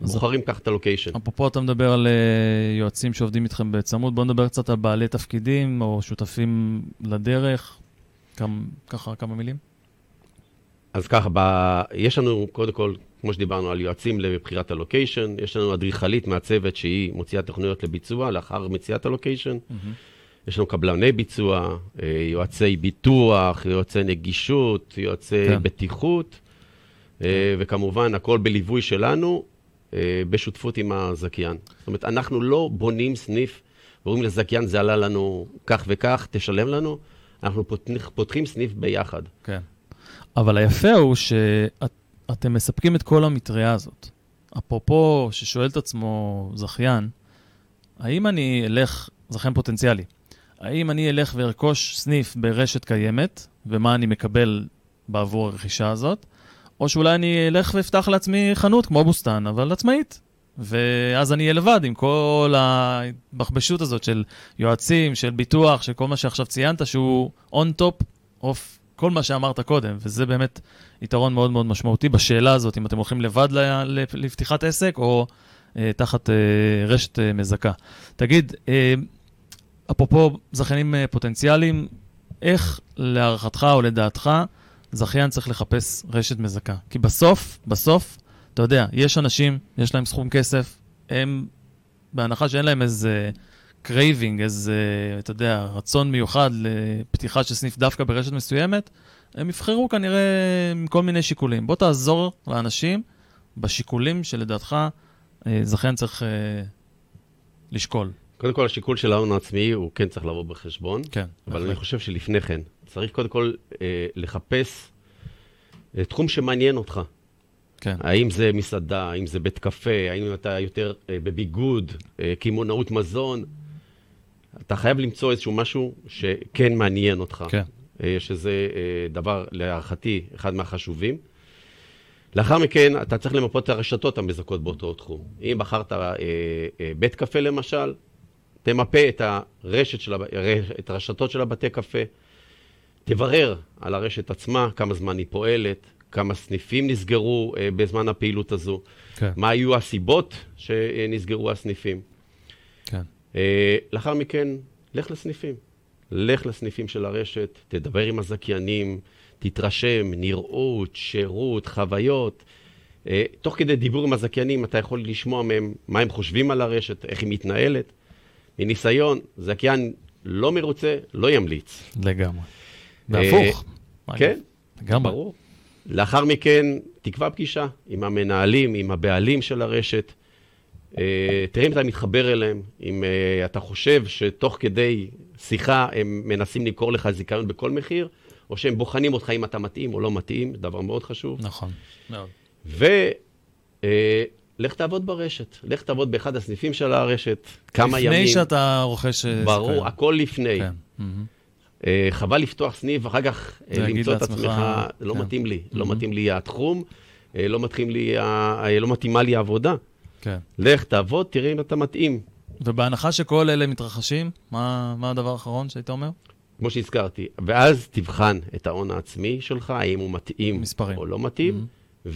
בוחרים ככה את הלוקיישן. אפרופו, אתה מדבר על uh, יועצים שעובדים איתכם בצמוד, בואו נדבר קצת על בעלי תפקידים או שותפים לדרך. כמה, ככה, כמה מילים? אז ככה, ב... יש לנו, קודם כל, כמו שדיברנו על יועצים לבחירת הלוקיישן, יש לנו אדריכלית מהצוות שהיא מוציאה תוכניות לביצוע לאחר מציאת הלוקיישן. Mm-hmm. יש לנו קבלני ביצוע, אה, יועצי ביטוח, יועצי נגישות, יועצי כן. בטיחות, כן. וכמובן, הכל בליווי שלנו, אה, בשותפות עם הזכיין. זאת אומרת, אנחנו לא בונים סניף ואומרים לזכיין, זה עלה לנו כך וכך, תשלם לנו. אנחנו פותח, פותחים סניף ביחד. כן. אבל היפה הוא שאתם מספקים את כל המטריה הזאת. אפרופו, ששואל את עצמו זכיין, האם אני אלך, זכיין פוטנציאלי, האם אני אלך וארכוש סניף ברשת קיימת, ומה אני מקבל בעבור הרכישה הזאת, או שאולי אני אלך ואפתח לעצמי חנות כמו בוסתן, אבל עצמאית. ואז אני אהיה לבד עם כל הבחבשות הזאת של יועצים, של ביטוח, של כל מה שעכשיו ציינת, שהוא on top of כל מה שאמרת קודם, וזה באמת יתרון מאוד מאוד משמעותי בשאלה הזאת, אם אתם הולכים לבד לפתיחת עסק או אה, תחת אה, רשת אה, מזכה. תגיד, אה, אפרופו זכיינים אה, פוטנציאליים, איך להערכתך או לדעתך זכיין צריך לחפש רשת מזכה. כי בסוף, בסוף, אתה יודע, יש אנשים, יש להם סכום כסף, הם, בהנחה שאין להם איזה craving, איזה, אתה יודע, רצון מיוחד לפתיחה של סניף דווקא ברשת מסוימת, הם יבחרו כנראה מכל מיני שיקולים. בוא תעזור לאנשים בשיקולים שלדעתך אה, זכיין צריך אה, לשקול. קודם כל, השיקול של ההון העצמי הוא כן צריך לבוא בחשבון. כן. אבל אני חושב שלפני כן, צריך קודם כל אה, לחפש אה, תחום שמעניין אותך. כן. האם זה מסעדה, האם זה בית קפה, האם אתה יותר אה, בביגוד, אה, קמעונאות מזון. אתה חייב למצוא איזשהו משהו שכן מעניין אותך. כן. אה, שזה אה, דבר, להערכתי, אחד מהחשובים. לאחר מכן, אתה צריך למפות את הרשתות המזכות באותו תחום. אם בחרת אה, אה, בית קפה למשל, תמפה את, הרשת של, את הרשתות של הבתי קפה, תברר על הרשת עצמה, כמה זמן היא פועלת, כמה סניפים נסגרו בזמן הפעילות הזו, כן. מה היו הסיבות שנסגרו הסניפים. כן. Uh, לאחר מכן, לך לסניפים. לך לסניפים של הרשת, תדבר עם הזכיינים, תתרשם, נראות, שירות, חוויות. Uh, תוך כדי דיבור עם הזכיינים, אתה יכול לשמוע מהם מה הם חושבים על הרשת, איך היא מתנהלת. מניסיון, זכיין לא מרוצה, לא ימליץ. לגמרי. והפוך. אה, כן, לגמרי. ברור. לאחר מכן, תקבע פגישה עם המנהלים, עם הבעלים של הרשת. אה, תראה אם אתה מתחבר אליהם, אם אה, אתה חושב שתוך כדי שיחה הם מנסים למכור לך זיכיון בכל מחיר, או שהם בוחנים אותך אם אתה מתאים או לא מתאים, דבר מאוד חשוב. נכון, מאוד. לך תעבוד ברשת, לך תעבוד באחד הסניפים של הרשת, כמה ימים. לפני שאתה רוכש... ברור. הכל לפני. כן. חבל לפתוח סניף, ואחר כך למצוא את עצמך, לא כן. מתאים לי, לא מתאים לי התחום, לא, מתאים לי, uh, לא מתאימה לי העבודה. כן. לך, תעבוד, תראה אם אתה מתאים. ובהנחה שכל אלה מתרחשים, מה, מה הדבר האחרון שהיית אומר? כמו שהזכרתי, ואז תבחן את ההון העצמי שלך, האם הוא מתאים מספרים. או לא מתאים. Mm-hmm.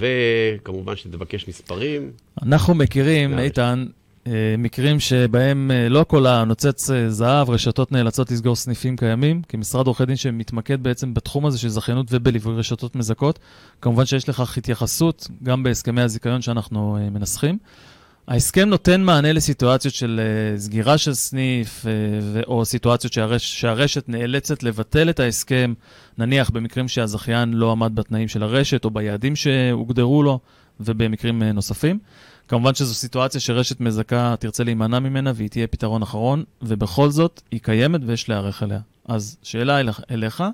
וכמובן שתבקש מספרים. אנחנו מכירים, איתן, אה, מקרים שבהם אה, לא כל הנוצץ אה, זהב, רשתות נאלצות לסגור סניפים קיימים, כי משרד עורכי דין שמתמקד בעצם בתחום הזה של זכיינות ובליווי רשתות מזכות. כמובן שיש לכך התייחסות גם בהסכמי הזיכיון שאנחנו מנסחים. ההסכם נותן מענה לסיטואציות של uh, סגירה של סניף, uh, או סיטואציות שהרש, שהרשת נאלצת לבטל את ההסכם, נניח במקרים שהזכיין לא עמד בתנאים של הרשת, או ביעדים שהוגדרו לו, ובמקרים uh, נוספים. כמובן שזו סיטואציה שרשת מזכה תרצה להימנע ממנה, והיא תהיה פתרון אחרון, ובכל זאת, היא קיימת ויש להיערך אליה. אז שאלה אליך, אליך,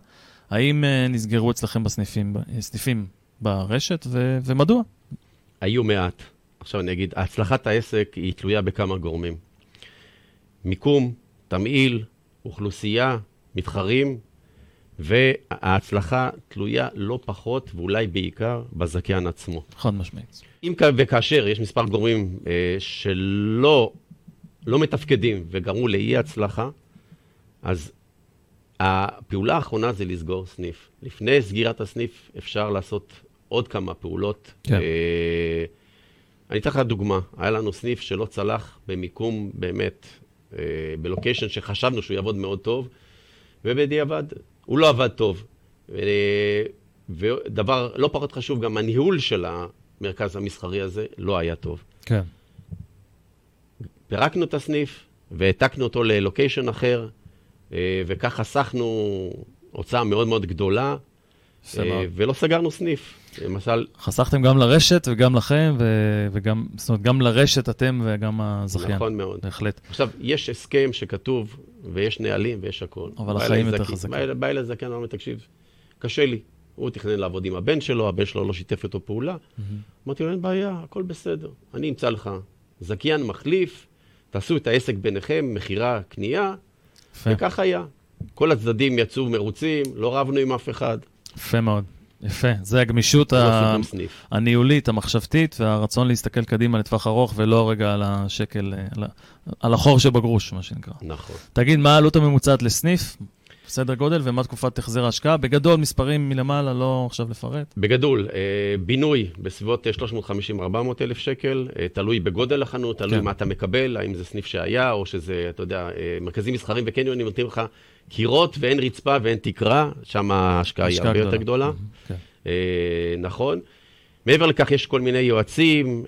האם נסגרו אצלכם בסניפים, סניפים ברשת, ו- ומדוע? היו מעט. עכשיו אני אגיד, הצלחת העסק היא תלויה בכמה גורמים. מיקום, תמהיל, אוכלוסייה, מתחרים, וההצלחה תלויה לא פחות, ואולי בעיקר, בזכיין עצמו. חד משמעית. אם וכאשר יש מספר גורמים אה, שלא לא מתפקדים וגרמו לאי הצלחה, אז הפעולה האחרונה זה לסגור סניף. לפני סגירת הסניף אפשר לעשות עוד כמה פעולות. כן. אה, אני אתן לך דוגמה, היה לנו סניף שלא צלח במיקום באמת, אה, בלוקיישן שחשבנו שהוא יעבוד מאוד טוב, ובדיעבד הוא לא עבד טוב. אה, ודבר לא פחות חשוב, גם הניהול של המרכז המסחרי הזה לא היה טוב. כן. פירקנו את הסניף והעתקנו אותו ללוקיישן אחר, אה, וכך חסכנו הוצאה מאוד מאוד גדולה, ולא סגרנו סניף. למשל... חסכתם גם לרשת וגם לכם, ו... וגם, זאת אומרת, גם לרשת אתם וגם הזכיין. נכון מאוד. בהחלט. עכשיו, יש הסכם שכתוב, ויש נהלים ויש הכול. אבל החיים יותר חזקים. בא אליי זכיין, אמר לי, תקשיב, קשה לי. הוא תכנן לעבוד עם הבן שלו, הבן שלו לא שיתף איתו פעולה. אמרתי לו, אין בעיה, הכל בסדר. אני אמצא לך זכיין מחליף, תעשו את העסק ביניכם, מכירה, קנייה, וכך היה. כל הצדדים יצאו מרוצים, לא רבנו עם אף אחד. יפה מאוד. יפה, זה הגמישות ה... הניהולית, המחשבתית, והרצון להסתכל קדימה לטווח ארוך, ולא רגע על השקל, על, על החור שבגרוש, מה שנקרא. נכון. תגיד, מה העלות הממוצעת לסניף? סדר גודל, ומה תקופת החזר ההשקעה? בגדול, מספרים מלמעלה, לא עכשיו לפרט. בגדול, אה, בינוי בסביבות 350-400 אלף שקל, אה, תלוי בגודל החנות, תלוי כן. מה אתה מקבל, האם זה סניף שהיה, או שזה, אתה יודע, אה, מרכזים מסחרים וקניונים נותנים לך קירות ואין רצפה ואין תקרה, שם ההשקעה היא הרבה יותר גדולה. כן. נכון. מעבר לכך, יש כל מיני יועצים,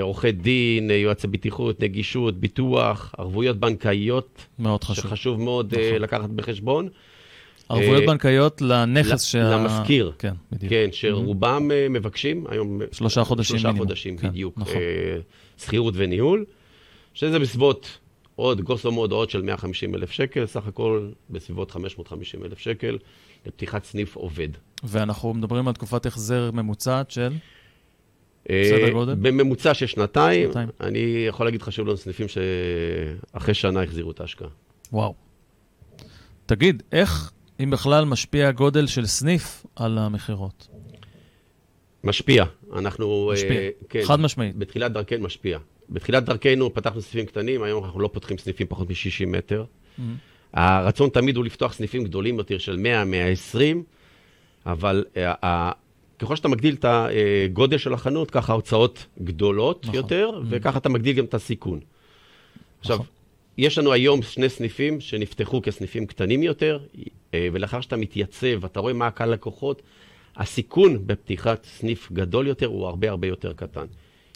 עורכי דין, יועצי בטיחות, נגישות, ביטוח, ערבויות בנקאיות. מאוד חשוב. שחשוב מאוד נכון. לקחת בחשבון. ערבויות בנקאיות לנכס שה... למשכיר. כן, בדיוק. כן, שרובם מבקשים היום... שלושה חודשים מינימום. שלושה חודשים, כן, בדיוק. נכון. שכירות וניהול, שזה בסביבות עוד, גוסו מוד, עוד של 150 אלף שקל, סך הכל בסביבות 550 אלף שקל לפתיחת סניף עובד. ואנחנו מדברים על תקופת החזר ממוצעת של? אה, בסדר גודל? בממוצע של שנתיים. שנתיים. אני יכול להגיד לך שהיו לנו סניפים שאחרי שנה החזירו את ההשקעה. וואו. תגיד, איך, אם בכלל, משפיע הגודל של סניף על המכירות? משפיע. אנחנו... משפיע, uh, כן, חד משמעית. בתחילת דרכנו משפיע. בתחילת דרכנו פתחנו סניפים קטנים, היום אנחנו לא פותחים סניפים פחות מ-60 מטר. Mm-hmm. הרצון תמיד הוא לפתוח סניפים גדולים יותר של 100, 120, אבל uh, uh, ככל שאתה מגדיל את הגודל של החנות, ככה ההוצאות גדולות נכון. יותר, mm-hmm. וככה אתה מגדיל גם את הסיכון. נכון. עכשיו, יש לנו היום שני סניפים שנפתחו כסניפים קטנים יותר, ולאחר שאתה מתייצב, אתה רואה מה הקהל לקוחות, הסיכון בפתיחת סניף גדול יותר הוא הרבה הרבה יותר קטן.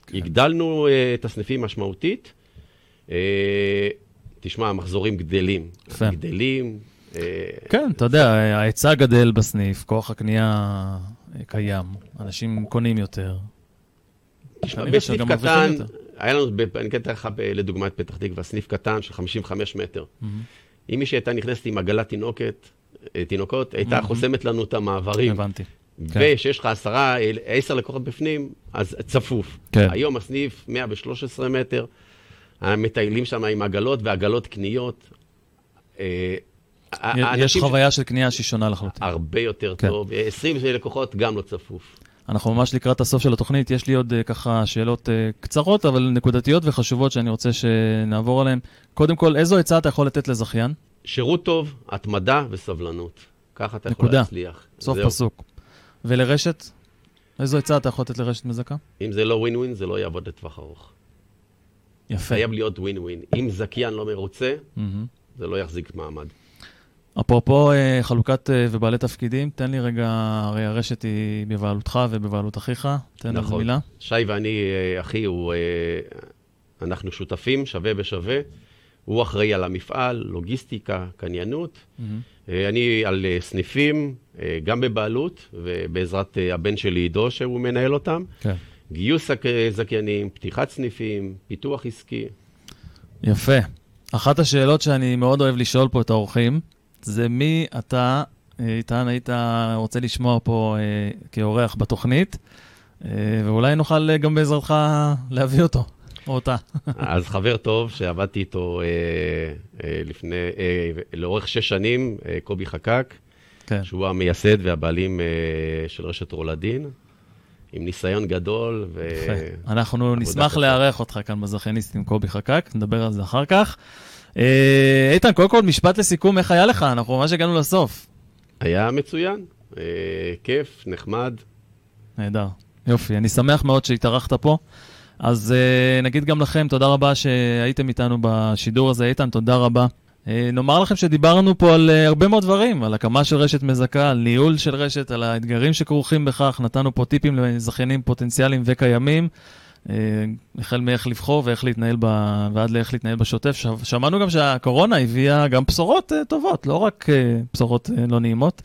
כן. הגדלנו uh, את הסניפים משמעותית. Uh, תשמע, המחזורים גדלים. יפה. גדלים. Uh, כן, אתה יודע, ההיצע גדל בסניף, כוח הקנייה קיים, אנשים קונים יותר. תשמע, בסניף קטן, היה לנו, אני אתן לך לדוגמה את פתח תקווה, סניף קטן של 55 מטר. Mm-hmm. אם מישהי הייתה נכנסת עם עגלת תינוקת, תינוקות, הייתה mm-hmm. חוסמת לנו את המעברים. הבנתי. כן. ושיש לך עשרה, עשר לקוחות בפנים, אז צפוף. כן. היום הסניף 113 מטר, המטיילים שם עם עגלות ועגלות קניות. אה, יש חוויה של קנייה שהיא שונה לחלוטין. הרבה יותר כן. טוב, 20 לקוחות גם לא צפוף. אנחנו ממש לקראת הסוף של התוכנית, יש לי עוד uh, ככה שאלות uh, קצרות, אבל נקודתיות וחשובות שאני רוצה שנעבור עליהן. קודם כל, איזו עצה אתה יכול לתת לזכיין? שירות טוב, התמדה וסבלנות. ככה אתה נקודה. יכול להצליח. סוף זהו. פסוק. ולרשת? איזו עצה אתה יכול לתת לרשת מזכה? אם זה לא ווין ווין, זה לא יעבוד לטווח ארוך. יפה. חייב להיות ווין ווין. אם זכיין לא מרוצה, mm-hmm. זה לא יחזיק מעמד. אפרופו אה, חלוקת אה, ובעלי תפקידים, תן לי רגע, הרי הרשת היא בבעלותך ובבעלות אחיך, תן נכון. על מילה. שי ואני, אה, אחי, הוא, אנחנו שותפים, שווה בשווה. הוא אחראי על המפעל, לוגיסטיקה, קניינות. Mm-hmm. אני על סניפים, גם בבעלות, ובעזרת הבן שלי עידו, שהוא מנהל אותם. כן. גיוס זכיינים, פתיחת סניפים, פיתוח עסקי. יפה. אחת השאלות שאני מאוד אוהב לשאול פה את האורחים, זה מי אתה, איתן, היית רוצה לשמוע פה אה, כאורח בתוכנית, אה, ואולי נוכל גם בעזרתך להביא אותו, או אותה. אז חבר טוב שעבדתי איתו אה, לפני, לאורך שש שנים, קובי חקק. כן. שהוא המייסד והבעלים של רשת רולדין. עם ניסיון גדול. ו... יפה. אנחנו נשמח לארח אותך כאן בזכייניסטים קובי חקק, נדבר על זה אחר כך. אה, איתן, קודם כל משפט לסיכום, איך היה לך? אנחנו ממש הגענו לסוף. היה מצוין, אה, כיף, נחמד. נהדר, יופי. אני שמח מאוד שהתארחת פה. אז אה, נגיד גם לכם, תודה רבה שהייתם איתנו בשידור הזה. איתן, תודה רבה. אה, נאמר לכם שדיברנו פה על uh, הרבה מאוד דברים, על הקמה של רשת מזכה, על ניהול של רשת, על האתגרים שכרוכים בכך, נתנו פה טיפים לזכיינים פוטנציאליים וקיימים, uh, החל מאיך לבחור ואיך להתנהל ב... ועד לאיך להתנהל בשוטף. ש... שמענו גם שהקורונה הביאה גם בשורות uh, טובות, לא רק uh, בשורות uh, לא נעימות,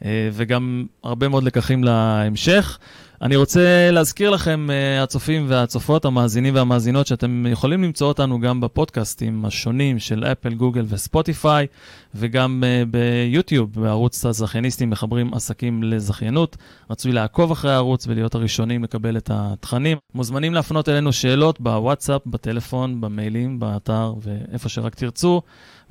uh, וגם הרבה מאוד לקחים להמשך. אני רוצה להזכיר לכם, uh, הצופים והצופות, המאזינים והמאזינות, שאתם יכולים למצוא אותנו גם בפודקאסטים השונים של אפל, גוגל וספוטיפיי, וגם uh, ביוטיוב, בערוץ הזכייניסטים מחברים עסקים לזכיינות. רצוי לעקוב אחרי הערוץ ולהיות הראשונים לקבל את התכנים. מוזמנים להפנות אלינו שאלות בוואטסאפ, בטלפון, במיילים, באתר ואיפה שרק תרצו.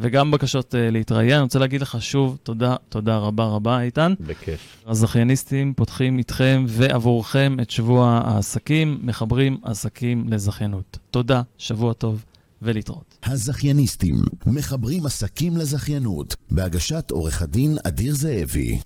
וגם בקשות uh, להתראיין. אני רוצה להגיד לך שוב, תודה, תודה רבה רבה, איתן. בכיף. הזכייניסטים פותחים איתכם ועבורכם את שבוע העסקים, מחברים עסקים לזכיינות. תודה, שבוע טוב ולהתראות. הזכייניסטים, מחברים עסקים לזכיינות, בהגשת עורך הדין אדיר זאבי.